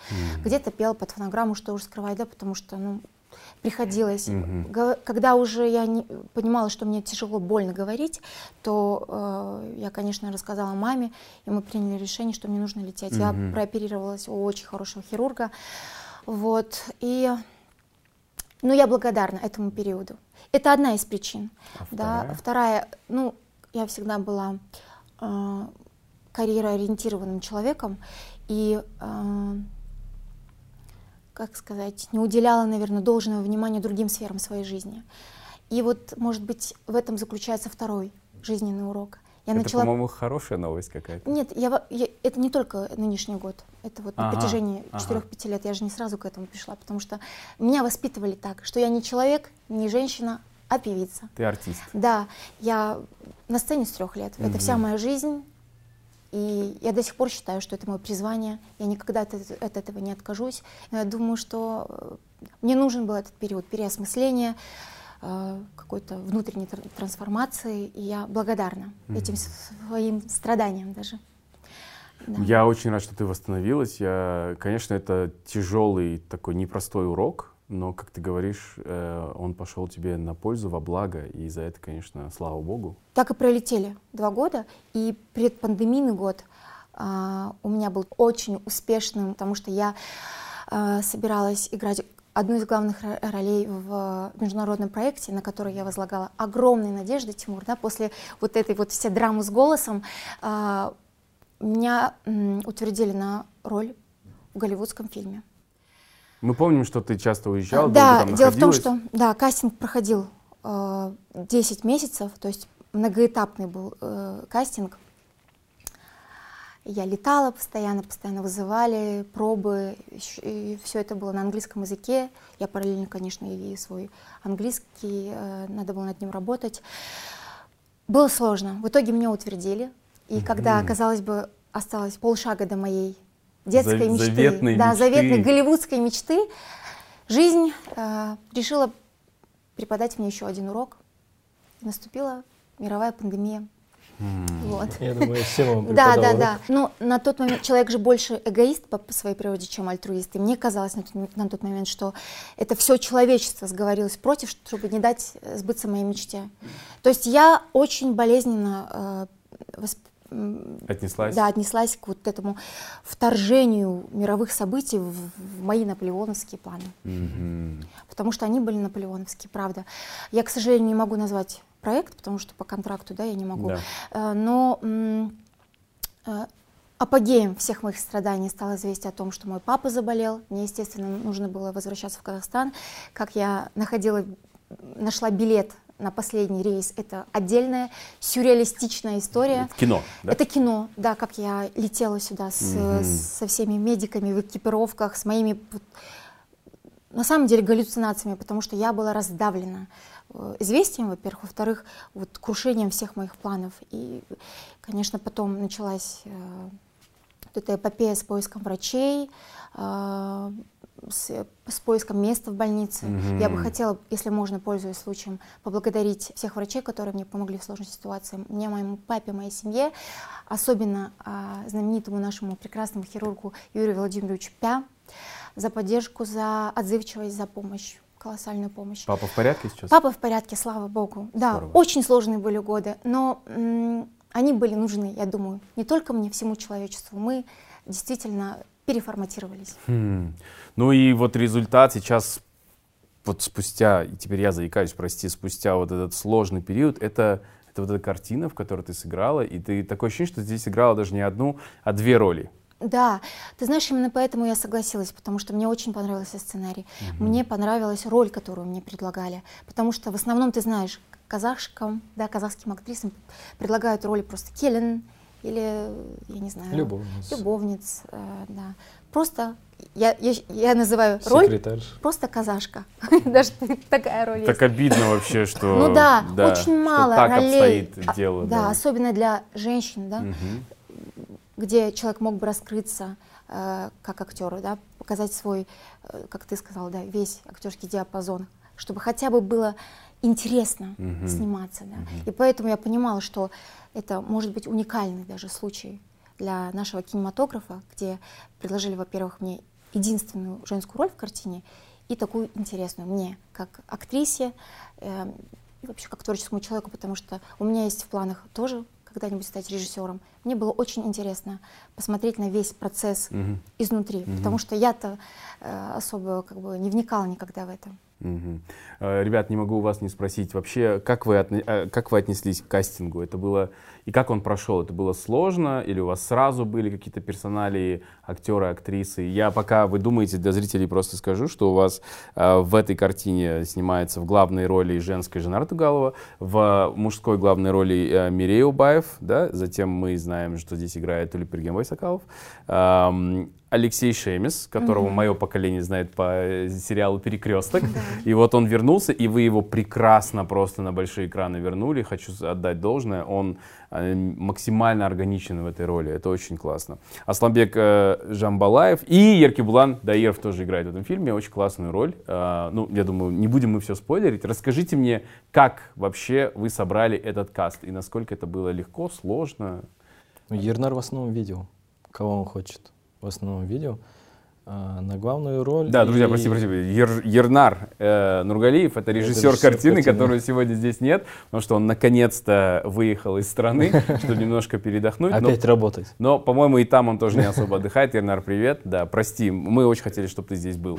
Где-то пела под фонограмму, что уж скрывать, да, потому что, ну, приходилось. Га- Когда уже я не, понимала, что мне тяжело, больно говорить, то э, я, конечно, рассказала маме, и мы приняли решение, что мне нужно лететь. Я Мгм. прооперировалась у очень хорошего хирурга. Вот. И ну, я благодарна этому периоду. Это одна из причин. А да. вторая? Вторая, ну, я всегда была э, карьероориентированным человеком и, э, как сказать, не уделяла, наверное, должного внимания другим сферам своей жизни. И вот, может быть, в этом заключается второй жизненный урок. Я Это, начала по-моему, хорошая новость какая-то. нет, я, я- это не только нынешний год. Это вот на Ага, протяжении ага. 4-5 лет. Я же не сразу к этому пришла, потому что меня воспитывали так, что я не человек, не женщина, а певица. Ты артист. Да, я на сцене с трех лет. Это вся моя жизнь. И я до сих пор считаю, что это мое призвание. Я никогда от, эт- от этого не откажусь. Я думаю, что э, мне нужен был этот период переосмысления, э, какой-то внутренней тр- трансформации. И я благодарна этим своим страданиям даже. Да. Я очень рад, что ты восстановилась. Я, конечно, это тяжелый такой непростой урок, но, как ты говоришь, э, он пошел тебе на пользу, во благо, и за это, конечно, слава богу. Так и пролетели два года, и предпандемийный год а, у меня был очень успешным, потому что я а, собиралась играть одну из главных ро- ролей в международном проекте, на который я возлагала огромные надежды, Тимур, да, после вот этой вот всей драмы с голосом, а, меня утвердили на роль в голливудском фильме. Мы помним, что ты часто уезжала, Да, там дело в том, что да, кастинг проходил э, 10 месяцев, то есть многоэтапный был э, кастинг. Я летала постоянно, постоянно вызывали пробы, и все это было на английском языке. Я параллельно, конечно, и свой английский, э, надо было над ним работать. Было сложно. В итоге меня утвердили. И когда, казалось бы, осталось полшага до моей детской Зав- мечты, заветной да, мечты. заветной голливудской мечты, жизнь э, решила преподать мне еще один урок. И наступила мировая пандемия. Вот. Я думаю, всем вам <laughs> Да, да, урок. да. Но на тот момент человек же больше эгоист по, по своей природе, чем альтруист. И мне казалось на тот, на тот момент, что это все человечество сговорилось против, чтобы не дать э, сбыться моей мечте. То есть я очень болезненно э, восп- м, Отнеслась? да, отнеслась к вот этому вторжению мировых событий в, в мои наполеоновские планы. Мгм. Потому что они были наполеоновские, правда. Я, к сожалению, не могу назвать проект, потому что по контракту да, я не могу. Да. Э, Но э, апогеем всех моих страданий стало известие о том, что мой папа заболел. Мне, естественно, нужно было возвращаться в Казахстан. Как я находила, нашла билет на последний рейс, это отдельная сюрреалистичная история. Это кино, да? Это кино, да, как я летела сюда с, Мгм. со всеми медиками в экипировках, с моими, на самом деле, галлюцинациями, потому что я была раздавлена э, известием, во-первых, во-вторых, вот крушением всех моих планов. И, конечно, потом началась э, Вот эта эпопея с поиском врачей, с, с поиском места в больнице. Мгм. Я бы хотела, если можно, пользуясь случаем, поблагодарить всех врачей, которые мне помогли в сложной ситуации. Мне, моему папе, моей семье, особенно а, знаменитому нашему прекрасному хирургу Юрию Владимировичу Пя за поддержку, за отзывчивость, за помощь, колоссальную помощь. Папа в порядке сейчас? Папа в порядке, слава богу. Да, Здорово. очень сложные были годы, но м, они были нужны, я думаю, не только мне, всему человечеству. Мы действительно переформатировались. Хм. Ну и вот результат сейчас, вот спустя, и теперь я заикаюсь, прости, спустя вот этот сложный период, это, это вот эта картина, в которой ты сыграла, и ты такое ощущение, что здесь играла даже не одну, а две роли. Да, ты знаешь, именно поэтому я согласилась, потому что мне очень понравился сценарий. Мне понравилась роль, которую мне предлагали, потому что в основном, ты знаешь, казахским, да, казахским актрисам предлагают роли просто келин или, я не знаю, Любовниц. любовниц, э, да. Просто я, я, я называю роль Секретарь. просто казашка. <laughs> Даже такая роль есть. Так обидно вообще, что... Ну да, очень мало так ролей. обстоит А, дело. да, особенно для женщин, да, где человек мог бы раскрыться э, как актеру, да, показать свой, э, как ты сказал, да, весь актерский диапазон, чтобы хотя бы было интересно Мгм. сниматься, да. И поэтому я понимала, что это может быть уникальный даже случай для нашего кинематографа, где предложили, во-первых, мне единственную женскую роль в картине и такую интересную мне, как актрисе, э, и вообще как творческому человеку, потому что у меня есть в планах тоже когда-нибудь стать режиссером. Мне было очень интересно посмотреть на весь процесс Мгм. изнутри, потому что я-то э, особо как бы не вникала никогда в это. Э, Ребят, не могу у вас не спросить, вообще, как вы, отне- э, как вы отнеслись к кастингу? Это было, и как он прошел? Это было сложно, или у вас сразу были какие-то персоналии, актеры, актрисы? Я пока вы думаете, для зрителей просто скажу, что у вас э, в этой картине снимается в главной роли женская Жанар Тугалова, в мужской главной роли э, Мирей Убаев, да? затем мы знаем, что здесь играет Тулипергем Вайсакалов, Ам, Алексей Шемис, которого мое поколение знает по э, сериалу «Перекресток». И вот он вернулся, и вы его прекрасно просто на большие экраны вернули. Хочу отдать должное. Он э, максимально органичен в этой роли. Это очень классно. Асламбек э, Жамбалаев и Еркебулан Даиров тоже играет в этом фильме. Очень классную роль. Ну, я думаю, не будем мы все спойлерить. Расскажите мне, как вообще вы собрали этот каст и насколько это было легко, сложно? Ну, Ернар в основном видел, кого он хочет. В основном видел. А, на главную роль. Да, друзья, и- прости, прости. Ер- Ернар э, Нургалиев, это режиссер режиссер картины, картины. которого сегодня здесь нет, потому что он наконец-то выехал из страны, <laughs> чтобы немножко передохнуть. Но- Опять работать. Но, по-моему, и там он тоже не особо отдыхает. Ернар, привет. Да, прости, мы очень хотели, чтобы ты здесь был.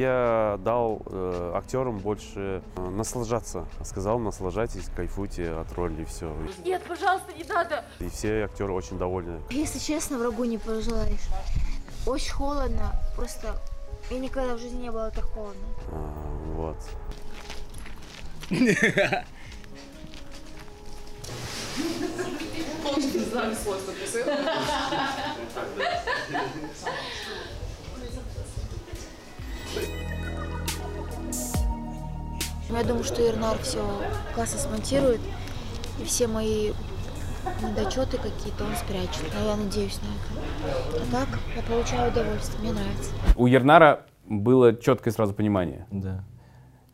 Я дал э, актерам больше э, наслаждаться. Сказал, наслаждайтесь, кайфуйте от роли и все. Нет, пожалуйста, не надо. И все актеры очень довольны. Если честно, врагу не пожелаешь. Очень холодно, просто я никогда в жизни не было так холодно. А, вот. Но я думаю, что Ирнар все классно смонтирует, и все мои недочеты какие-то он спрячет. Но я надеюсь на это. А так, я получаю удовольствие, мне нравится. У Ернара было четкое сразу понимание. Да.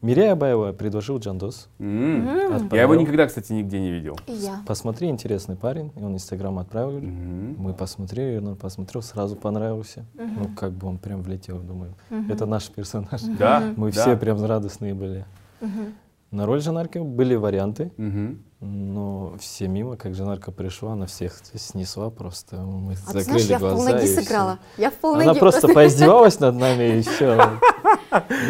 Миряя Абаева предложил Джандос. М. Я его никогда, кстати, нигде не видел. И я. Посмотри, интересный парень. И он Инстаграм отправил. Мгм. Мы посмотрели, Ернар посмотрел, сразу понравился. Ну, как бы он прям влетел, думаю. Это наш персонаж. Да, Мы да. все прям радостные были. На роль Жанарки были варианты, Мгм. но все мимо, как Жанарка пришла, она всех снесла просто. Мы А ты закрыли знаешь, я в глаза. полноги и всё. сыграла. Я в полноги Она просто поиздевалась над нами и все. <laughs>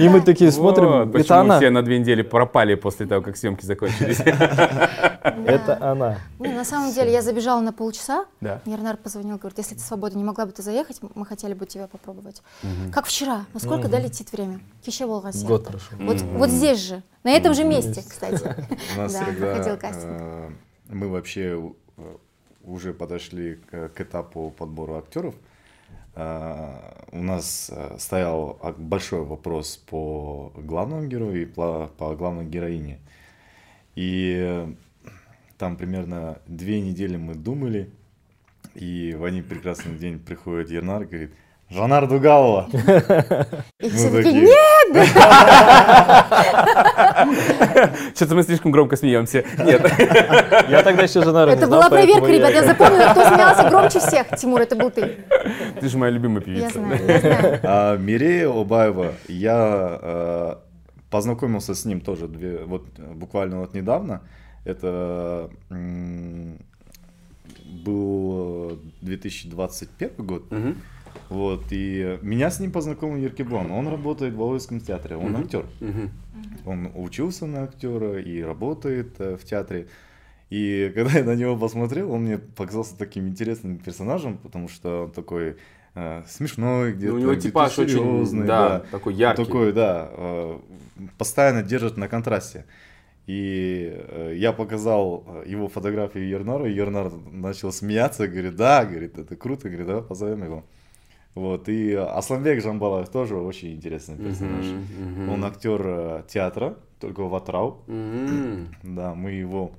И мы такие смотрим, Вот это почему она. все на две недели пропали после того, как съемки закончились. Это она. На самом деле, я забежала на полчаса. Да. Ернар позвонил, говорит, если ты свободна, не могла бы ты заехать, мы хотели бы тебя попробовать. Как вчера. Насколько да, летит время? Кеше болған сияқты. Год прошел. Вот, здесь же, на этом же месте, кстати. <laughs> У нас Да, когда проходил кастинг. э, мы вообще э, уже подошли к, этапу подбора актеров, у нас а, стоял а, большой вопрос по главному герою и по, по главной героине. И там примерно две недели мы думали, и в один прекрасный день приходит Ернар и говорит, Жанар Дугалова. <laughs> И все такие, нет! Что-то мы слишком громко смеемся. Нет. Я тогда еще не Это была проверка, ребят, я запомнила, кто смеялся громче всех. Тимур, это был ты. Ты же моя любимая певица. я знаю. А Мирея Обаева, я э, познакомился с ним тоже две, вот буквально вот недавно. Это был 2021 год. Вот, и меня с ним познакомил Еркеблан. Он работает в Волжском театре, он актер. Он учился на актера и работает э, в театре. И когда я на него посмотрел, он мне показался таким интересным персонажем, потому что он такой э, смешной, где-то, Ну, у него типаж очень, серьезный, да, такой яркий. Такой, да, э, постоянно держит на контрасте. И э, я показал э, его фотографию Ернару, и Ернар начал смеяться, говорит, да, говорит, это круто, говорит, давай позовем его. Вот, и Асланбек Жамбалаев тоже очень интересный персонаж. Мгм, мгм. Он актер э, театра, только в Атрау. М. Да, мы его...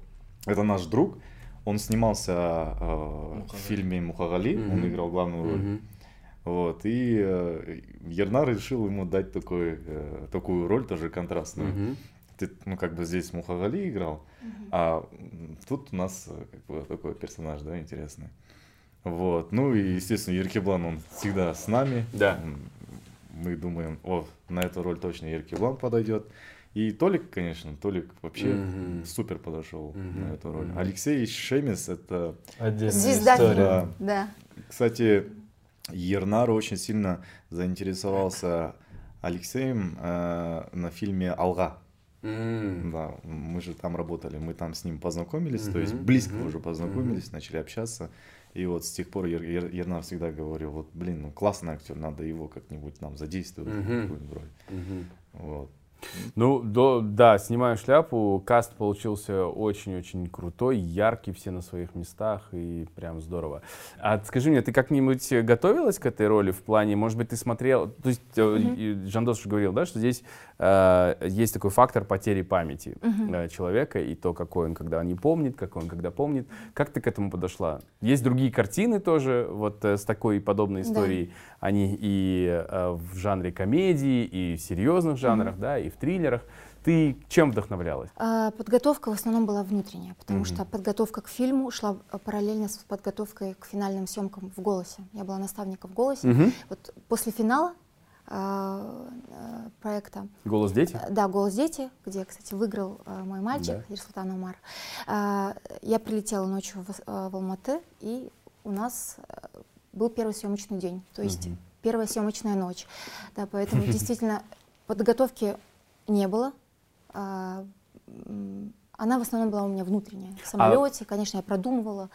Это наш друг. Он снимался э, в фильме Мухагали, он Мгм. играл главную роль. Мгм. Вот, и э, Ернар решил ему дать такой, э, такую роль, тоже контрастную. Мгм. Ты, ну, как бы здесь Мухагали играл, а м, тут у нас э, как бы такой персонаж, да, интересный. Вот, ну и, естественно, Еркеблан, он всегда с нами. Да. Мы думаем, о, на эту роль точно Еркеблан подойдет. И Толик, конечно, Толик вообще Мгм. супер подошел Мгм. на эту роль. Мгм. Алексей Шемис, это, Отдельная Звезда история. Да. кстати, Ернар очень сильно заинтересовался Алексеем э, на фильме «Алга». М. Да, мы же там работали, мы там с ним познакомились, то есть близко мгм, уже познакомились, начали общаться. И вот с тех пор Ер- Ер- Ернар всегда говорил, вот, блин, ну классный актер, надо его как-нибудь нам задействовать в Мгм. какую-нибудь роль. Мгм. Вот. Ну, до- да, снимаю шляпу. Каст получился очень-очень крутой, яркий, все на своих местах, и прям здорово. А скажи мне, ты как-нибудь готовилась к этой роли в плане, может быть, ты смотрел, то есть и Жандос уже говорил, да, что здесь есть такой фактор потери памяти э, человека, и то, какой он, когда не помнит, какой он, когда помнит. Как ты к этому подошла? Есть другие картины тоже, вот э, с такой подобной Да. историей, они и э, в жанре комедии, и в серьезных жанрах, да, и в триллерах. Ты чем вдохновлялась? А, Подготовка в основном была внутренняя, потому Мгм. что подготовка к фильму шла параллельно с подготовкой к финальным съемкам в «Голосе». Я была наставником в «Голосе». Мгм. Вот после финала проекта Голос дети? Э, Да, «Голос дети», где, кстати, выиграл э, мой мальчик, Да. Ерсултан Умар. А, я прилетела ночью в, э, в Алматы, и у нас э, был первый съемочный день, то есть Мгм. первая съемочная ночь. Да, поэтому <laughs> действительно подготовки не было. А, она в основном была у меня внутренняя. А В самолете, конечно, я продумывала,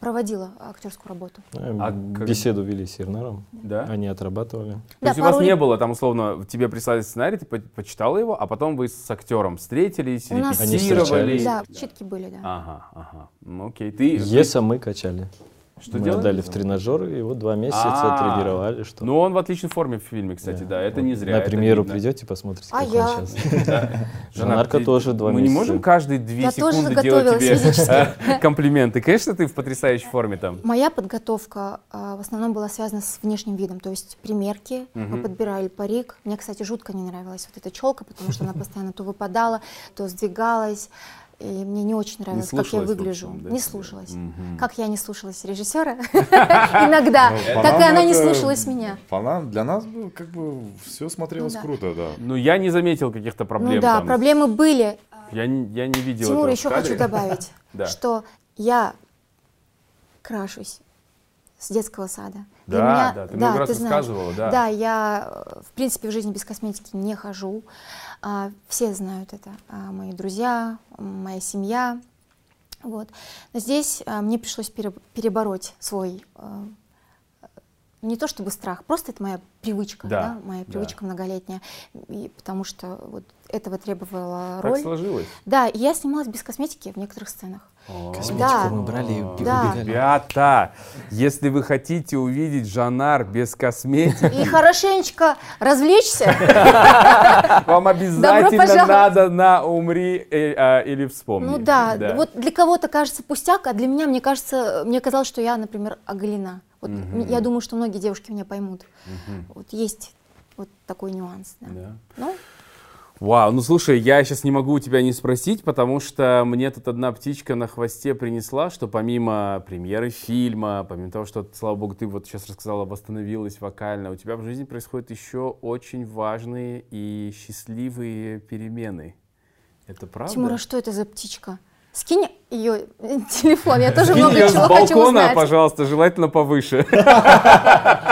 проводила актерскую работу. Э, А как- Беседу вели с Ернаром, Да? они отрабатывали. То Да, есть у вас пару не было, там, условно, тебе прислали сценарий, ты по- почитала его, а потом вы с актером встретились, У нас- Они репетировали. встречались. Да, читки были, да. Ага, ага. Ну, окей. Ты, Еса мы качали. Что мы делали? отдали в тренажер, и вот два месяца А, тренировали. Что Ну, он в отличной форме в фильме, кстати, да, это Вот не зря. На премьеру придете, посмотрите, А как я? он сейчас. <laughs> <laughs> Жанар, Жанарка тоже два Мы не месяца. можем каждые две Я тоже секунды делать тебе <laughs> комплименты. Конечно, ты в потрясающей форме там. Моя подготовка а, в основном была связана с внешним видом, то есть примерки. Мы подбирали парик. Мне, кстати, жутко не нравилась вот эта челка, потому что она постоянно то выпадала, то сдвигалась. И мне не очень нравилось, как я выгляжу. общем, да, не слушалась. Мгм. Как я не слушалась режиссера <laughs> иногда, Ну, так и она не слушалась меня. Для нас как бы все смотрелось Ну круто, да. Ну, я не заметил каких-то проблем Ну да, проблемы были. Я не, я не видел Тимур, еще хочу добавить, <laughs> что я крашусь с детского сада. Для Да, меня- да, ты много раз ты знаешь. рассказывала, да. Да, я, э, в принципе, в жизни без косметики не хожу. А, Все знают это. А, Мои друзья, моя семья. Вот. Но здесь а, мне пришлось пере- перебороть свой а, не то чтобы страх, просто это моя привычка, Да, да, моя да. привычка многолетняя, и потому что вот этого требовала Так роль. сложилось. Да, и я снималась без косметики в некоторых сценах. Косметику Да. мы брали и Да. убегали. Ребята, если вы хотите увидеть Жанар без косметики, И хорошенечко развлечься. <laughs> вам обязательно надо на «Умри» э, а, или «Вспомни». Ну да, вот для кого-то кажется пустяк, а для меня, мне кажется, мне казалось, что я, например, оголена. Вот м- я думаю, что многие девушки меня поймут. Вот есть вот такой нюанс. Да. Да. Ну, Вау, ну слушай, я сейчас не могу у тебя не спросить, потому что мне тут одна птичка на хвосте принесла, что помимо премьеры фильма, помимо того, что, слава богу, ты вот сейчас рассказала, восстановилась вокально, у тебя в жизни происходят еще очень важные и счастливые перемены. Это правда? Тимур, а что это за птичка? Скинь ее телефон, я тоже Скинь много чего хочу балкона, узнать. пожалуйста, желательно повыше.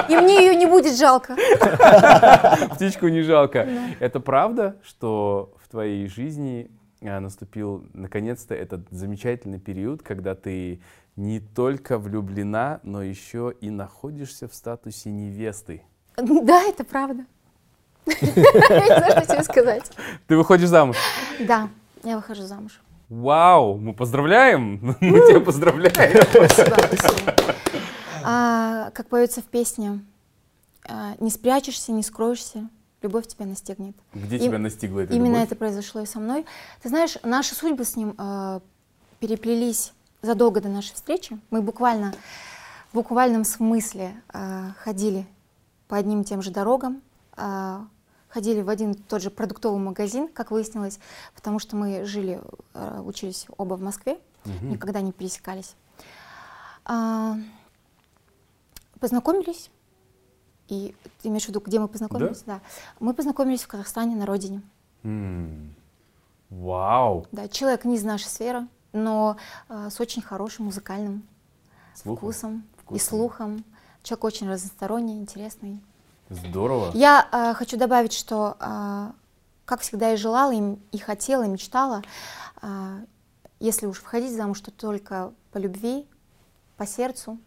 И мне ее не будет жалко. <laughs> Птичку не жалко. Это правда, что в твоей жизни а, наступил наконец-то этот замечательный период, когда ты не только влюблена, но еще и находишься в статусе невесты? Да, это правда. <laughs> Я не знаю, что тебе сказать. Ты выходишь замуж? Да, я выхожу замуж. Вау, мы поздравляем! <laughs> Мы тебя поздравляем! А, как поется в песне, а, не спрячешься, не скроешься, любовь тебя настигнет. Где И- тебя настигла эта Именно любовь? это произошло и со мной. Ты знаешь, наши судьбы с ним а, переплелись задолго до нашей встречи. Мы буквально, в буквальном смысле а, ходили по одним и тем же дорогам, а, ходили в один и тот же продуктовый магазин, как выяснилось, потому что мы жили, а, учились оба в Москве, никогда не пересекались. А, познакомились. И ты имеешь в виду, где мы познакомились? Да. Мы познакомились в Казахстане на родине. М, Вау! Да, человек не из нашей сферы, но а, с очень хорошим музыкальным Слухом. вкусом, и Вкусом. слухом. Человек очень разносторонний, интересный. Здорово. Я а, хочу добавить, что, а, как всегда и желала, и, и хотела, и мечтала, а, если уж входить замуж, то только по любви, по сердцу.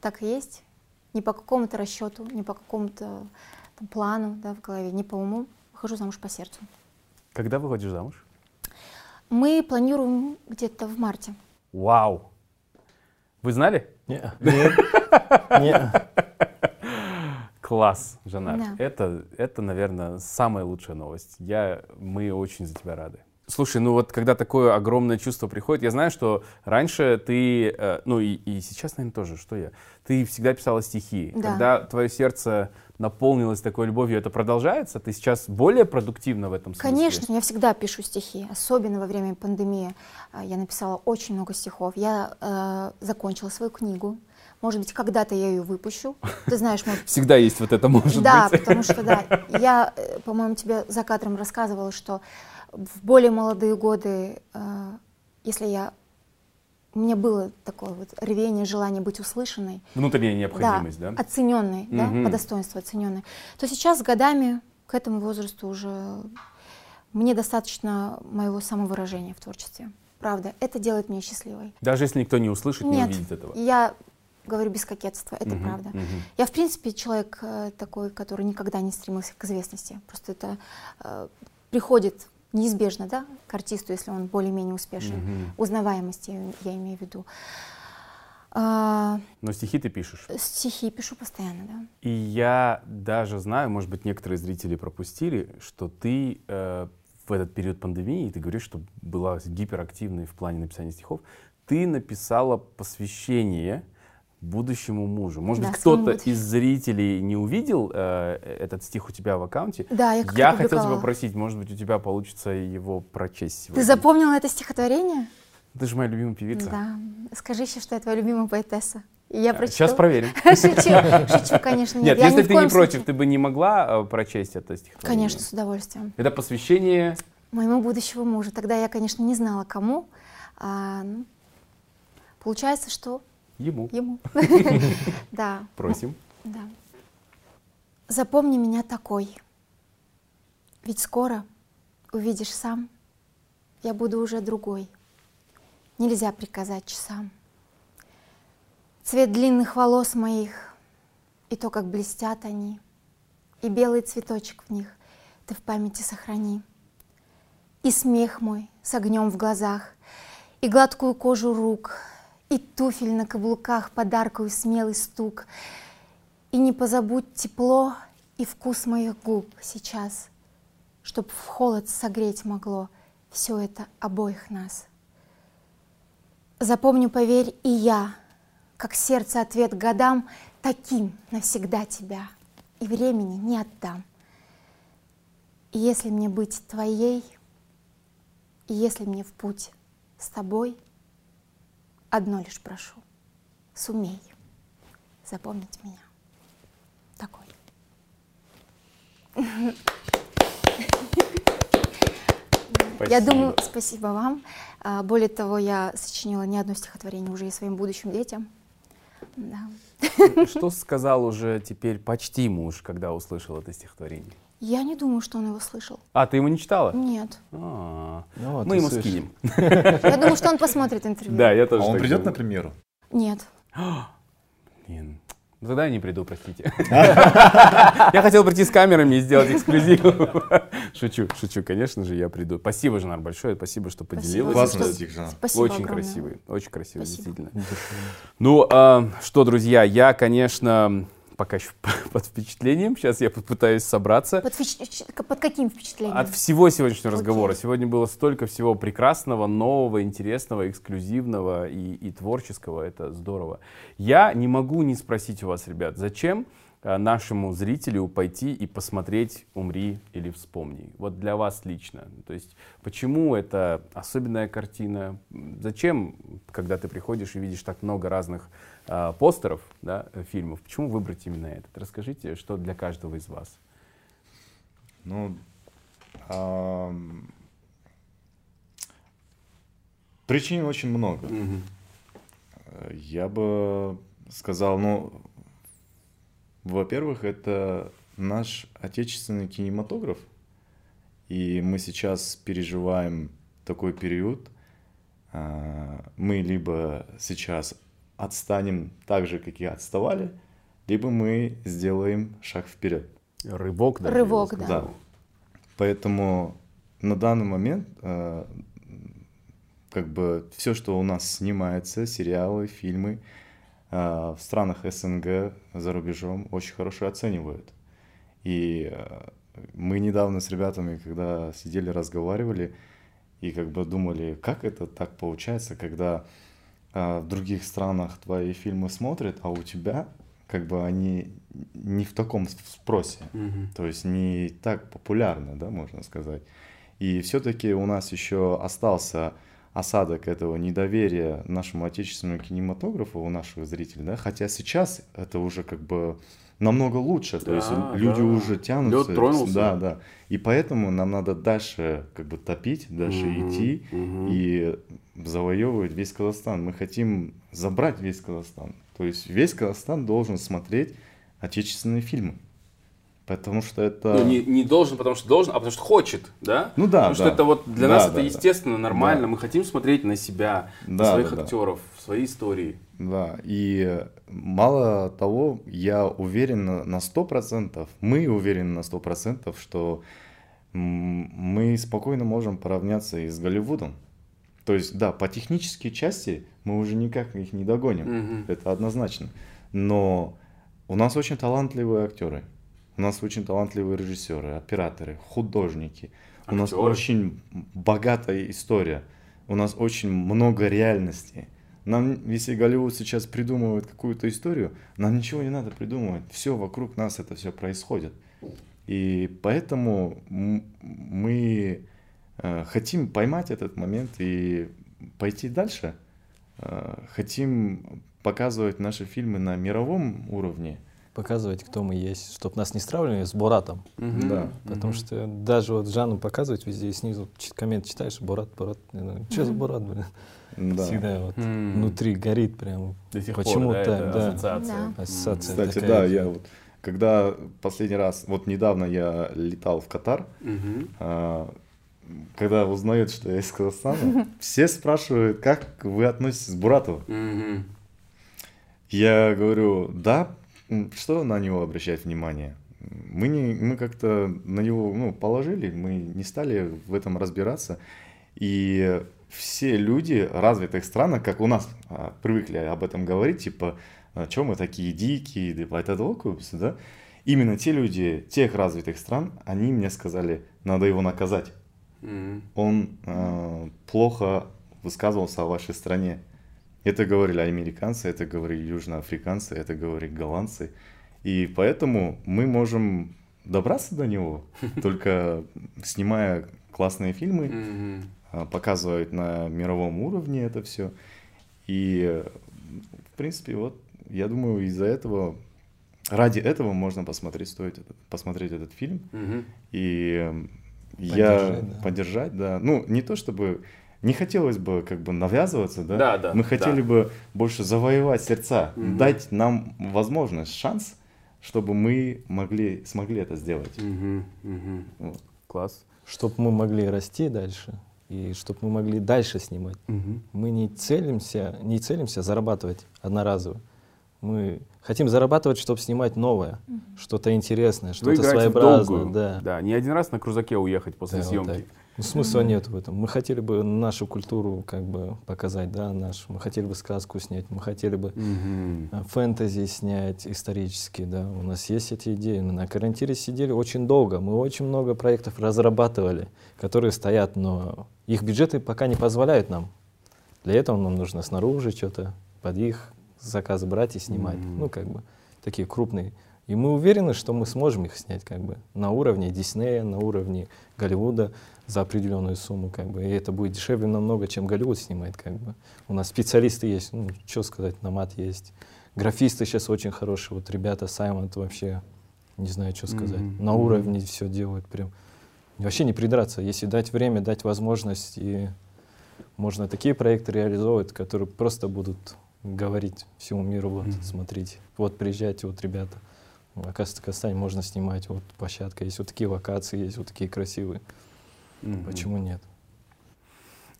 Так и есть. Не по какому-то расчету, не по какому-то там, плану да, в голове, не по уму. Выхожу замуж по сердцу. Когда выходишь замуж? Мы планируем где-то в марте. Вау! Вы знали? Не, Нет. <laughs> Нет. Класс, Жанар. Да. Это, это, наверное, самая лучшая новость. Я, мы очень за тебя рады. Слушай, ну вот когда такое огромное чувство приходит, я знаю, что раньше ты, э, ну и, и сейчас, наверное, тоже, что я, ты всегда писала стихи. Да. Когда твое сердце наполнилось такой любовью, это продолжается? Ты сейчас более продуктивна в этом смысле? Конечно, я всегда пишу стихи, особенно во время пандемии. А, Я написала очень много стихов. Я э, закончила свою книгу. Может быть, когда-то я ее выпущу. Ты знаешь, может, <laughs> Всегда есть вот это, может да, быть. потому что да, я, э, по-моему, тебе за кадром рассказывала, что в более молодые годы, э, если я у меня было такое вот рвение, желание быть услышанной, Внутренняя необходимость, да? оцененной, да, Мгм. по достоинству оцененной, то сейчас с годами к этому возрасту уже мне достаточно моего самовыражения в творчестве. Правда, это делает меня счастливой. Даже если никто не услышит, не Нет, увидит этого. я говорю без кокетства, это Мгм, правда. мгм. Я, в принципе, человек э, такой, который никогда не стремился к известности. Просто это э, приходит неизбежно, да, к артисту, если он более-менее успешен. Мгм. Узнаваемость я, я имею в виду. А, Но стихи ты пишешь. стихи пишу постоянно, да. И я даже знаю, может быть, некоторые зрители пропустили, что ты э, в этот период пандемии, ты говоришь, что была гиперактивной в плане написания стихов, ты написала посвящение будущему мужу. Может Да, быть, кто-то из зрителей не увидел э, этот стих у тебя в аккаунте. Да, я Я хотел тебя попросить, может быть, у тебя получится его прочесть Ты сегодня. запомнила это стихотворение? Ты же моя любимая певица. Да. Скажи еще, что я твоя любимая поэтесса. Я А, прочту. Сейчас проверим. <laughs> Шучу, шучу, конечно. Нет, Нет, если ты не против, случае. ты бы не могла э, прочесть это стихотворение? Конечно, с удовольствием. Это посвящение Моему будущему мужу. Тогда я, конечно, не знала, кому. А, ну, получается, что ему. ему. <laughs> Да. Просим. Да. Запомни меня такой. Ведь скоро увидишь сам, я буду уже другой. Нельзя приказать часам. Цвет длинных волос моих, и то, как блестят они, и белый цветочек в них ты в памяти сохрани. И смех мой с огнем в глазах, и и гладкую кожу рук, и туфель на каблуках, подарку и смелый стук. И не позабудь тепло и вкус моих губ сейчас, Чтоб в холод согреть могло все это обоих нас. Запомню, поверь, и я, как сердце ответ годам, Таким навсегда тебя и времени не отдам. И если мне быть твоей, и если мне в путь с тобой, одно лишь прошу, сумей запомнить меня такой. Спасибо. Я думаю, спасибо вам. А, Более того, я сочинила не одно стихотворение уже и своим будущим детям. Да. Что сказал уже теперь почти муж, когда услышал это стихотворение? Я не думаю, что он его слышал. А, ты ему не читала? Нет. А, Ну вот, Мы ему услышь. скинем. Я думаю, что он посмотрит интервью. Да, я тоже А он придет на премьеру? Нет. Блин. Ну, Тогда я не приду, простите. <laughs> Я хотел прийти с камерами и сделать эксклюзив. Шучу, шучу, конечно же, я приду. Спасибо, Жанар, большое, спасибо, что поделилась. Классный Что- стих, Жанна. Спасибо Очень красивый, очень красивый, действительно. Ну, а, что, друзья, я, конечно, пока еще <laughs> под впечатлением. Сейчас я попытаюсь собраться. Под, впечат- под каким впечатлением? От всего сегодняшнего Окей. разговора. Сегодня было столько всего прекрасного, нового, интересного, эксклюзивного и, и творческого. Это здорово. Я не могу не спросить у вас, ребят, зачем а, нашему зрителю пойти и посмотреть «Умри» или «Вспомни». Вот для вас лично. То есть почему это особенная картина? Зачем, когда ты приходишь и видишь так много разных а, постеров да, э, фильмов, почему выбрать именно этот? Расскажите, что для каждого из вас. Ну, ам, причин очень много. Э, Я бы сказал, ну, во-первых, это наш отечественный кинематограф, и мы сейчас переживаем такой период. а, Мы либо сейчас отстанем так же, как и отставали, либо мы сделаем шаг вперед. Рывок, даже, Рывок, да. Да. Поэтому на данный момент э, как бы все, что у нас снимается, сериалы, фильмы э, в странах СНГ за рубежом очень хорошо оценивают. И э, мы недавно с ребятами, когда сидели, разговаривали, и как бы думали, как это так получается, когда э, в других странах твои фильмы смотрят, а у тебя как бы они не в таком спросе, Мгм. то есть не так популярно, да, можно сказать. И все-таки у нас еще остался осадок этого недоверия нашему отечественному кинематографу у наших зрителей, да, хотя сейчас это уже как бы намного лучше, то есть Да, люди да. уже тянутся. Лёд тронулся. Да, да. И поэтому нам надо дальше как бы топить, дальше Мгм, идти мгм. и завоевывать весь Казахстан. Мы хотим забрать весь Казахстан. То есть весь Казахстан должен смотреть отечественные фильмы. Потому что это... Ну, не, не должен, потому что должен, а потому что хочет, да? Ну да, Потому что да. это вот для Да, нас да, это да. естественно, нормально. Да. Мы хотим смотреть на себя, на Да, своих да, да. актеров, свои истории. Да, и мало того, я уверен на- на 100%, мы уверены на 100%, что мы спокойно можем поравняться и с Голливудом. То есть, да, по технической части мы уже никак их не догоним, Мгм. это однозначно. Но у нас очень талантливые актеры, у нас очень талантливые режиссеры, операторы, художники. У нас Актеры. очень богатая история, у нас очень много реальности. Нам, если Голливуд сейчас придумывает какую-то историю, нам ничего не надо придумывать. Все вокруг нас это все происходит. И поэтому мы э, хотим поймать этот момент и пойти дальше. Э, хотим показывать наши фильмы на мировом уровне. Показывать, кто мы есть, чтобы нас не сравнивали с Боратом. Мгм. Да. Потому что даже вот Жанну показывать везде и снизу чит- коммент читаешь, Борат, Борат. Что за Борат, блин? Да. Всегда вот М. внутри горит прям. До сих пор, Почему да, так, это да. ассоциация. Да. Ассоциация Кстати, такая. да, я вот, когда последний раз, вот недавно я летал в Катар, Мгм. а, когда узнают, что я из Казахстана, <laughs> все спрашивают, как вы относитесь к Буратову. Мгм. Я говорю, да, что на него обращать внимание? Мы, не, мы как-то на него ну, положили, мы не стали в этом разбираться. И все люди развитых странах, как у нас а, привыкли об этом говорить, типа, а, что мы такие дикие, да, это локупсы, да? Именно те люди тех развитых стран, они мне сказали, надо его наказать. Мгм. Он э, плохо высказывался о вашей стране. Это говорили американцы, это говорили южноафриканцы, это говорили голландцы. И поэтому мы можем добраться до него, <laughs> только снимая классные фильмы, А, показывать на мировом уровне это все. И, в принципе, вот, я думаю, из-за этого, ради этого можно посмотреть, стоит этот- посмотреть этот фильм. Мгм. И э, я Поддержать, да. поддержать, да. Ну, не то чтобы не хотелось бы как бы навязываться, да. Да, да, Мы хотели да. бы больше завоевать сердца, Мгм. дать нам возможность, шанс, чтобы мы могли, смогли это сделать. Мгм. Мгм. Вот. Класс. Чтобы мы могли расти дальше и чтобы мы могли дальше снимать. Мгм. Мы не целимся, не целимся зарабатывать одноразово. Мы хотим зарабатывать, чтобы снимать новое, что-то интересное, что-то своеобразное. Да. Да, не один раз на крузаке уехать после Да, вот съемки. так. Ну, смысла нет в этом. Мы хотели бы нашу культуру как бы показать, да, нашу. Мы хотели бы сказку снять, мы хотели бы а, фэнтези снять исторические, да. У нас есть эти идеи. Мы на карантине сидели очень долго. Мы очень много проектов разрабатывали, которые стоят, но их бюджеты пока не позволяют нам. Для этого нам нужно снаружи что-то под их заказ брать и снимать. Мгм. Ну, как бы такие крупные. И мы уверены, что мы сможем их снять как бы на уровне Диснея, на уровне Голливуда за определенную сумму, как бы. И это будет дешевле намного, чем Голливуд снимает, как бы. У нас специалисты есть, ну, что сказать, Намат есть. Графисты сейчас очень хорошие, вот ребята, Саймон, это вообще, не знаю, что сказать. Мгм. На уровне все делают прям. Вообще не придраться, если дать время, дать возможность, и можно такие проекты реализовывать, которые просто будут говорить всему миру, вот, Мгм. смотрите, вот приезжайте, вот ребята. Оказывается, Казахстане можно снимать, вот площадка есть, вот такие локации есть, вот такие красивые. Мгм. Почему нет?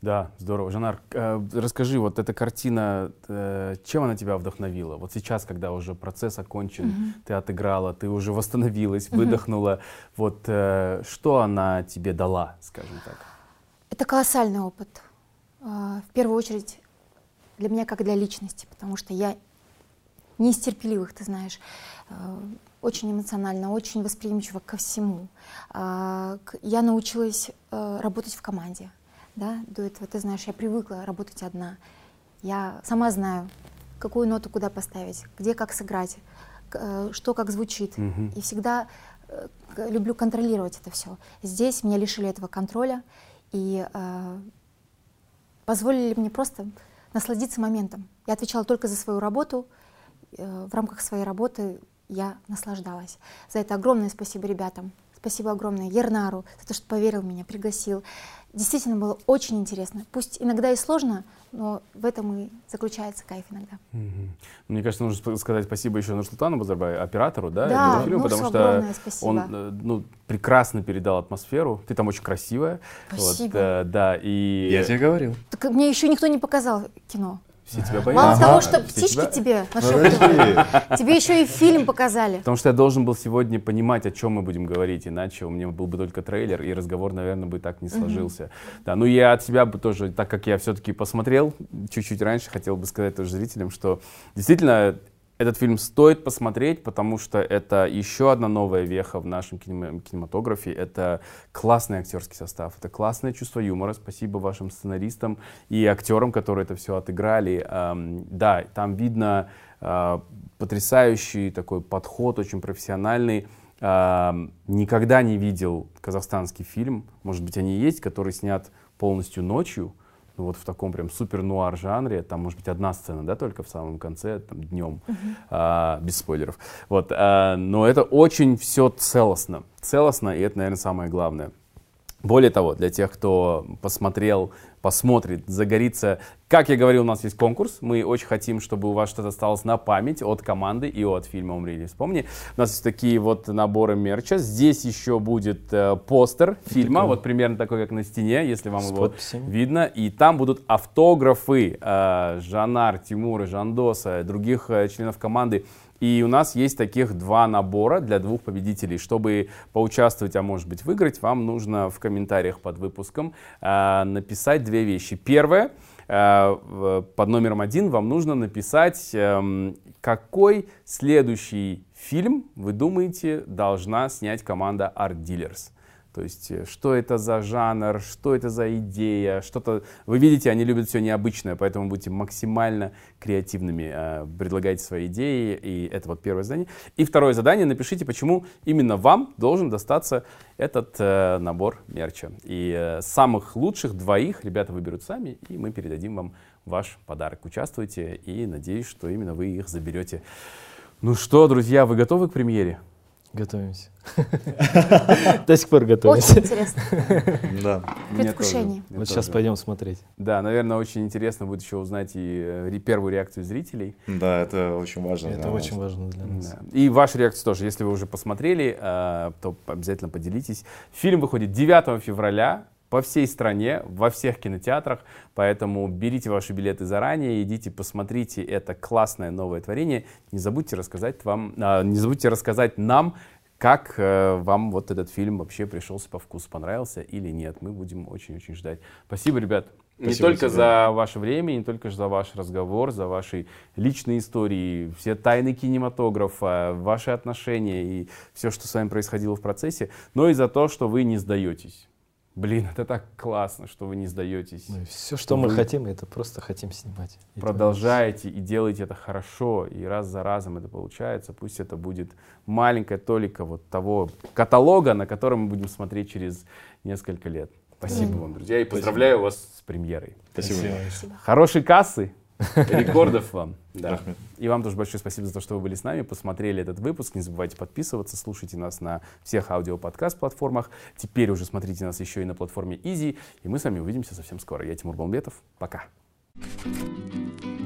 Да, здорово. Жанар, э, расскажи, вот эта картина, э, чем она тебя вдохновила? Вот сейчас, когда уже процесс окончен, Мгм. ты отыграла, ты уже восстановилась, выдохнула. Вот э, что она тебе дала, скажем так? Это колоссальный опыт. А, В первую очередь для меня как для личности, потому что я не из терпеливых, ты знаешь, А, очень эмоционально, очень восприимчива ко всему. А, Я научилась э, работать в команде. Да? До этого, ты знаешь, я привыкла работать одна. Я сама знаю, какую ноту куда поставить, где как сыграть, э, что как звучит. Мгм. И всегда э, люблю контролировать это все. Здесь меня лишили этого контроля и позволили мне просто насладиться моментом. Я отвечала только за свою работу. в рамках своей работы я наслаждалась. За это огромное спасибо ребятам. Спасибо огромное Ернару за то, что поверил в меня, пригласил. Действительно было очень интересно. Пусть иногда и сложно, но в этом и заключается кайф иногда. Мгм. Мне кажется, нужно сказать спасибо еще Нурсултану Базарбаю, оператору, да, Да, фильма, Нурсу потому что огромное спасибо. он э, ну, прекрасно передал атмосферу. Ты там очень красивая. Вот, Спасибо. э, да, и Я тебе говорил. Так мне еще никто не показал кино. Все тебя Мало боятся. того, что Все птички тебя- тебе нашептывали, тебе еще и фильм показали. Потому что я должен был сегодня понимать, о чем мы будем говорить, иначе у меня был бы только трейлер, и разговор, наверное, бы так не сложился. Да, ну я от себя бы тоже, так как я все-таки посмотрел чуть-чуть раньше, хотел бы сказать тоже зрителям, что действительно этот фильм стоит посмотреть, потому что это еще одна новая веха в нашем кинема- кинематографе. Это классный актерский состав, это классное чувство юмора. Спасибо вашим сценаристам и актерам, которые это все отыграли. Ам, да, там видно а, потрясающий такой подход, очень профессиональный. Ам, никогда не видел казахстанский фильм, может быть, они есть, который снят полностью ночью, ну вот в таком прям супер-нуар жанре, там может быть одна сцена, да, только в самом конце, там, днем, а, без спойлеров. Вот, а, но это очень все целостно, целостно, и это, наверное, самое главное. Более того, для тех, кто посмотрел, посмотрит, загорится, как я говорил, у нас есть конкурс. Мы очень хотим, чтобы у вас что-то осталось на память от команды и от фильма «Умри или вспомни». У нас есть такие вот наборы мерча. Здесь еще будет э, постер фильма, Такой. вот примерно такой, как на стене, если вам С его подписями. видно. И там будут автографы э, Жанар, Тимура, Жандоса, других э, членов команды. И у нас есть таких два набора для двух победителей. Чтобы поучаствовать, а может быть выиграть, вам нужно в комментариях под выпуском э, написать две вещи. Первое, э, под номером один вам нужно написать, э, какой следующий фильм, вы думаете, должна снять команда Art Dealers. То есть, э, что это за жанр, что это за идея, что-то... Вы видите, они любят все необычное, поэтому будьте максимально креативными, э, предлагайте свои идеи, и это вот первое задание. И второе задание, напишите, почему именно вам должен достаться этот э, набор мерча. И э, самых лучших двоих ребята выберут сами, и мы передадим вам ваш подарок. Участвуйте, и надеюсь, что именно вы их заберете. Ну что, друзья, вы готовы к премьере? Готовимся. <laughs> До сих пор готовимся. Очень интересно. <laughs> Да. Предвкушение. Вот сейчас пойдем смотреть. Да, наверное, очень интересно будет еще узнать и э, первую реакцию зрителей. Да, это очень важно. Это очень важно для нас. И ваша реакция тоже. Если вы уже посмотрели, э, то обязательно поделитесь. Фильм выходит 9 февраля по всей стране, во всех кинотеатрах, поэтому берите ваши билеты заранее, идите, посмотрите это классное новое творение. Не забудьте рассказать вам, а, не забудьте рассказать нам, как э, вам вот этот фильм вообще пришелся по вкусу, понравился или нет. Мы будем очень-очень ждать. Спасибо, ребят. Спасибо не только тебе. за ваше время, не только за ваш разговор, за ваши личные истории, все тайны кинематографа, ваши отношения и все, что с вами происходило в процессе, но и за то, что вы не сдаетесь. Блин, это так классно, что вы не сдаетесь. Ну, все, что мы хотим, это просто хотим снимать. И Продолжайте и делайте это хорошо, и раз за разом это получается. Пусть это будет маленькая толика вот того каталога, на котором мы будем смотреть через несколько лет. Спасибо вам, друзья, и поздравляю вас с премьерой. Спасибо. Хорошей кассы, рекордов вам. <laughs> Да. И вам тоже большое спасибо за то, что вы были с нами, посмотрели этот выпуск. Не забывайте подписываться, слушайте нас на всех аудиоподкаст-платформах. Теперь уже смотрите нас еще и на платформе Easy. И мы с вами увидимся совсем скоро. Я Тимур Балмбетов. Пока. Thank